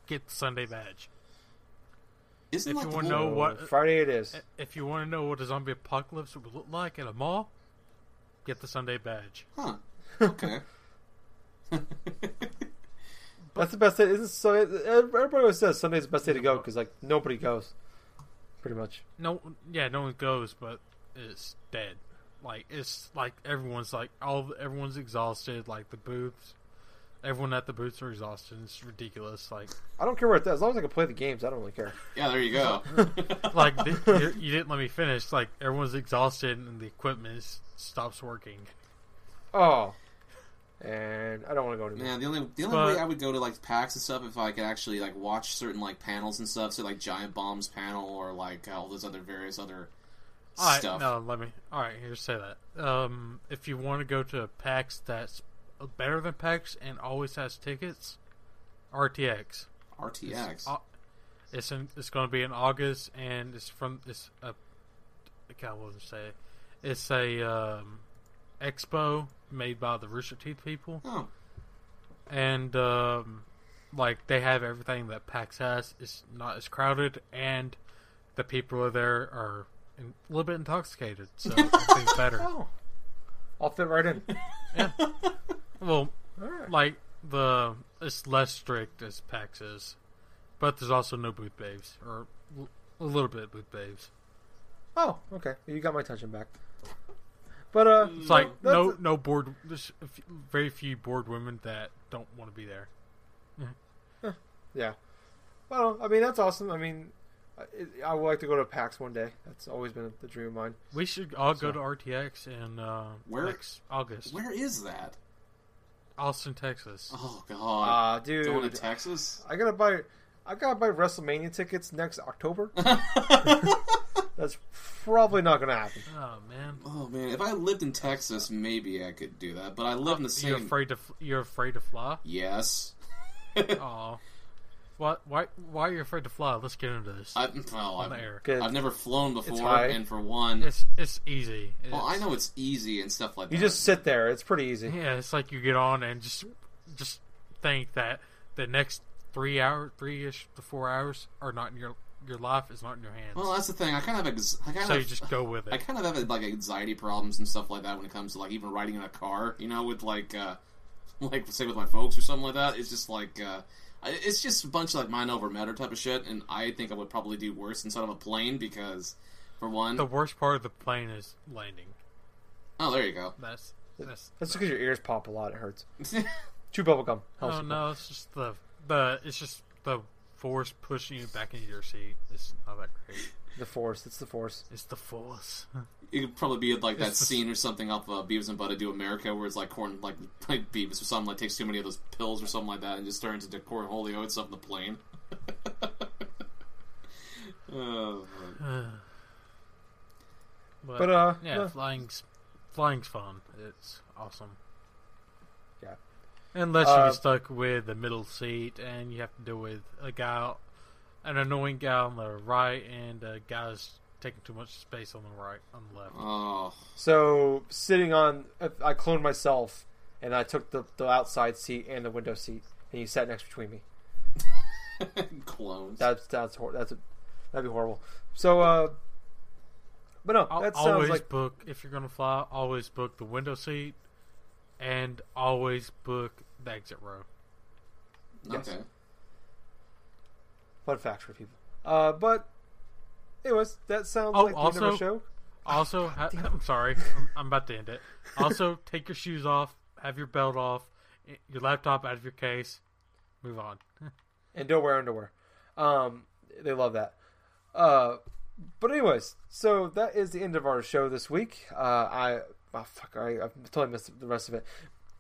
get the Sunday badge. Isn't If like you the wanna know what- Friday it is. If you want to know what a zombie apocalypse would look like at a mall, get the Sunday badge. Huh. Okay. That's the best day. Isn't so? Everybody always says Sunday's the best day to go because like nobody goes, pretty much. No, yeah, no one goes, but it's dead. Like it's like everyone's like all everyone's exhausted. Like the booths, everyone at the booths are exhausted. It's ridiculous. Like I don't care where it is. As long as I can play the games, I don't really care. yeah, there you go. like the, you, you didn't let me finish. Like everyone's exhausted and the equipment is, stops working. Oh, and I don't want to go to. Man, the only the only But- way I would go to like PAX and stuff if I could actually like watch certain like panels and stuff, so like Giant Bomb's panel or like all those other various other All right, stuff. no, let me. All right, here, say that. Um, if you want to go to a PAX that's better than PAX and always has tickets, RTX. RTX. Uh, It's in, it's going to be in August, and it's from it's a. God, what was I say? It's a um, expo made by the Rooster Teeth people, oh, and um, like they have everything that PAX has. It's not as crowded, and the people are there are in, a little bit intoxicated, so everything's better. Oh, I'll fit right in. Well, All right. like the it's less strict as PAX is, but there's also no booth babes or l- a little bit booth babes. Oh, okay. You got my attention back. But uh, It's like that's- no no bored. There's a few, very few board women that don't want to be there. yeah. Well, I mean that's awesome. I mean, I, I would like to go to PAX one day. That's always been the dream of mine. We should all go to RTX in uh, Where- next August. Where is that? Austin, Texas. Oh God, Ah, dude, going to Texas. I gotta buy. I gotta buy WrestleMania tickets next October. That's probably not gonna happen. Oh man. Oh man, if I lived in Texas, maybe I could do that. But I live in the same. You're afraid to you're afraid to fly? Yes. Oh. What? Why? Why are you afraid to fly? Let's get into this. I, well, on I've, air. Good. I've never flown before, high. and for one, It's it's easy. It's, well, I know it's easy and stuff like that. You just sit there. It's pretty easy. Yeah, it's like you get on and just just think that the next three hour, three ish to four hours are not in your your life is not in your hands. Well, that's the thing. I kind of have. Ex- I kind so of. you just go with it. I kind of have like anxiety problems and stuff like that when it comes to like even riding in a car. You know, with like, uh like say with my folks or something like that. It's just like. uh I- it's just a bunch of like mind over matter type of shit, and I think I would probably do worse inside of a plane because, for one, The worst part of the plane is landing. oh, there you go. That's that's. That's because your ears pop a lot. It hurts. Chew bubble gum. helps Oh you. no, it's just the the it's just the force pushing you back into your seat. It's not that great. The force. It's the force. It's the force. It could probably be like that the- scene or something off uh, Beavis and Butthead Do America, where it's like corn, like, like Beavis or something like takes too many of those pills or something like that, and just turns into Cornholio and stuff in the plane. oh, but, But uh, yeah, no. flying's flying's fun. It's awesome. Yeah. Unless Uh, you're stuck with the middle seat and you have to deal with a guy, an annoying guy on the right, and a guy's taking too much space on the right, on the left. oh, So sitting on, I cloned myself, and I took the, the outside seat and the window seat, and you sat next between me. clones. That's that's hor- that's a, that'd be horrible. So, uh, but no, that sounds always like book if you're gonna fly. Always book the window seat, and always book the exit row. yes. Fun facts for people. Uh, but anyways, that sounds Oh, like the end of our also- show. Also, ha- I'm sorry, I'm, I'm about to end it. Also, take your shoes off, have your belt off, your laptop out of your case. Move on. and don't wear underwear. Um, they love that. Uh, but anyways, so that is the end of our show this week. Uh, I oh, fuck, I, I totally missed the rest of it.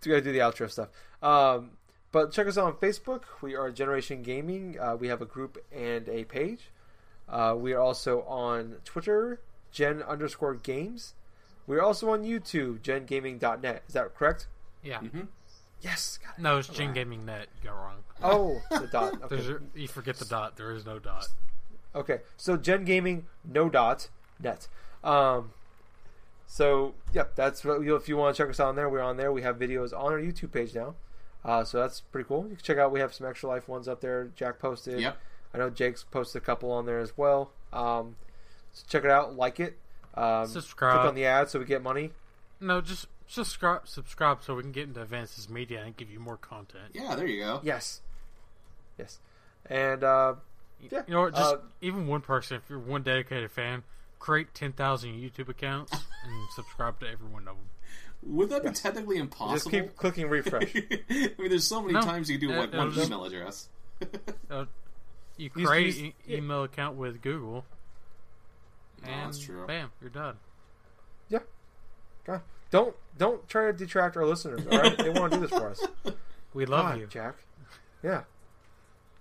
We gotta do the outro stuff. Um, but check us out on Facebook. We are Generation Gaming. Uh, we have a group and a page. Uh, we are also on Twitter, Gen underscore Games. We are also on YouTube, GenGaming.net. Is that correct? Yeah. hmm Yes. Got it. No, it's Gen Gaming Net. You got wrong. Oh, the dot. Okay. There's a, you forget the dot. There is no dot. Okay, so Gen Gaming, no dot net. Um, so yep, that's what you if you want to check us out on there, we're on there. We have videos on our YouTube page now, uh, so that's pretty cool. You can check out. We have some extra life ones up there. Jack posted. Yep. I know Jake's posted a couple on there as well. Um, so check it out, like it, um, Subscribe. click on the ad so we get money. No, just subscribe. Subscribe so we can get into Advances Media and give you more content. Yeah, there you go. Yes, yes, and uh, yeah, You know what? Just uh, even one person, if you're one dedicated fan, create ten thousand YouTube accounts and subscribe to every one of them. Would that be Yes. technically just impossible? keep clicking refresh. I mean, there's so many No. times you can do Uh, like uh, one just- email address. Uh, you Use- create use- e- yeah. email account with Google, No, and that's true. bam, you're done. God, don't don't try to detract our listeners. All right, they want to do this for us. We love God, you. Jack. Yeah.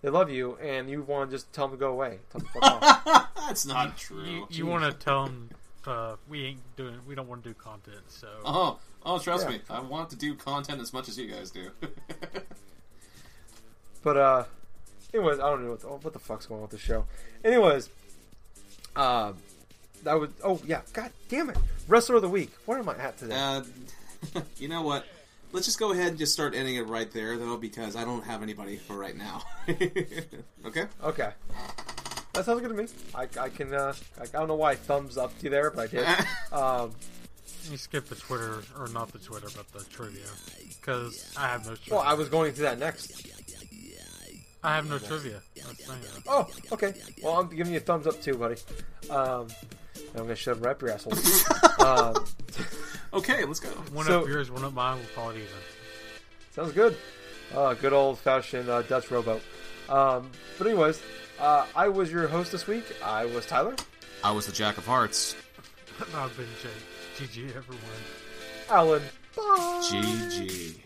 They love you, and you want to just tell them to go away. Tell them to fuck off. That's not true. You, you want to tell them uh, we ain't doing, we don't want to do content. So Oh, oh, trust Yeah. me. I want to do content as much as you guys do. But, uh, anyways, I don't know what the, what the fuck's going on with the show. Anyways, uh, that was, oh, yeah, god damn it. Wrestler of the Week. Where am I at today? uh, you know what? Let's just go ahead and just start ending it right there, though, because I don't have anybody for right now. okay? Okay. That sounds good to me. I, I can, uh, I, I don't know why I thumbs up to you there, but I did. Um, you skip the Twitter or not the Twitter, but the trivia because I have no. Trivia. well, I was going to that next. I have no trivia. That's not it. Oh, okay. Well, I'm giving you a thumbs up too, buddy. Um, and I'm gonna shove it right up your asshole. um, Okay, let's go. One So- up yours, one up mine. We'll call it even. sounds good. Uh, good old fashioned uh, Dutch rowboat. Um, but anyways, Uh, I was your host this week. I was Tyler. I was the Jack of Hearts. I've been Jake. GG, everyone. Alan. Bye. GG.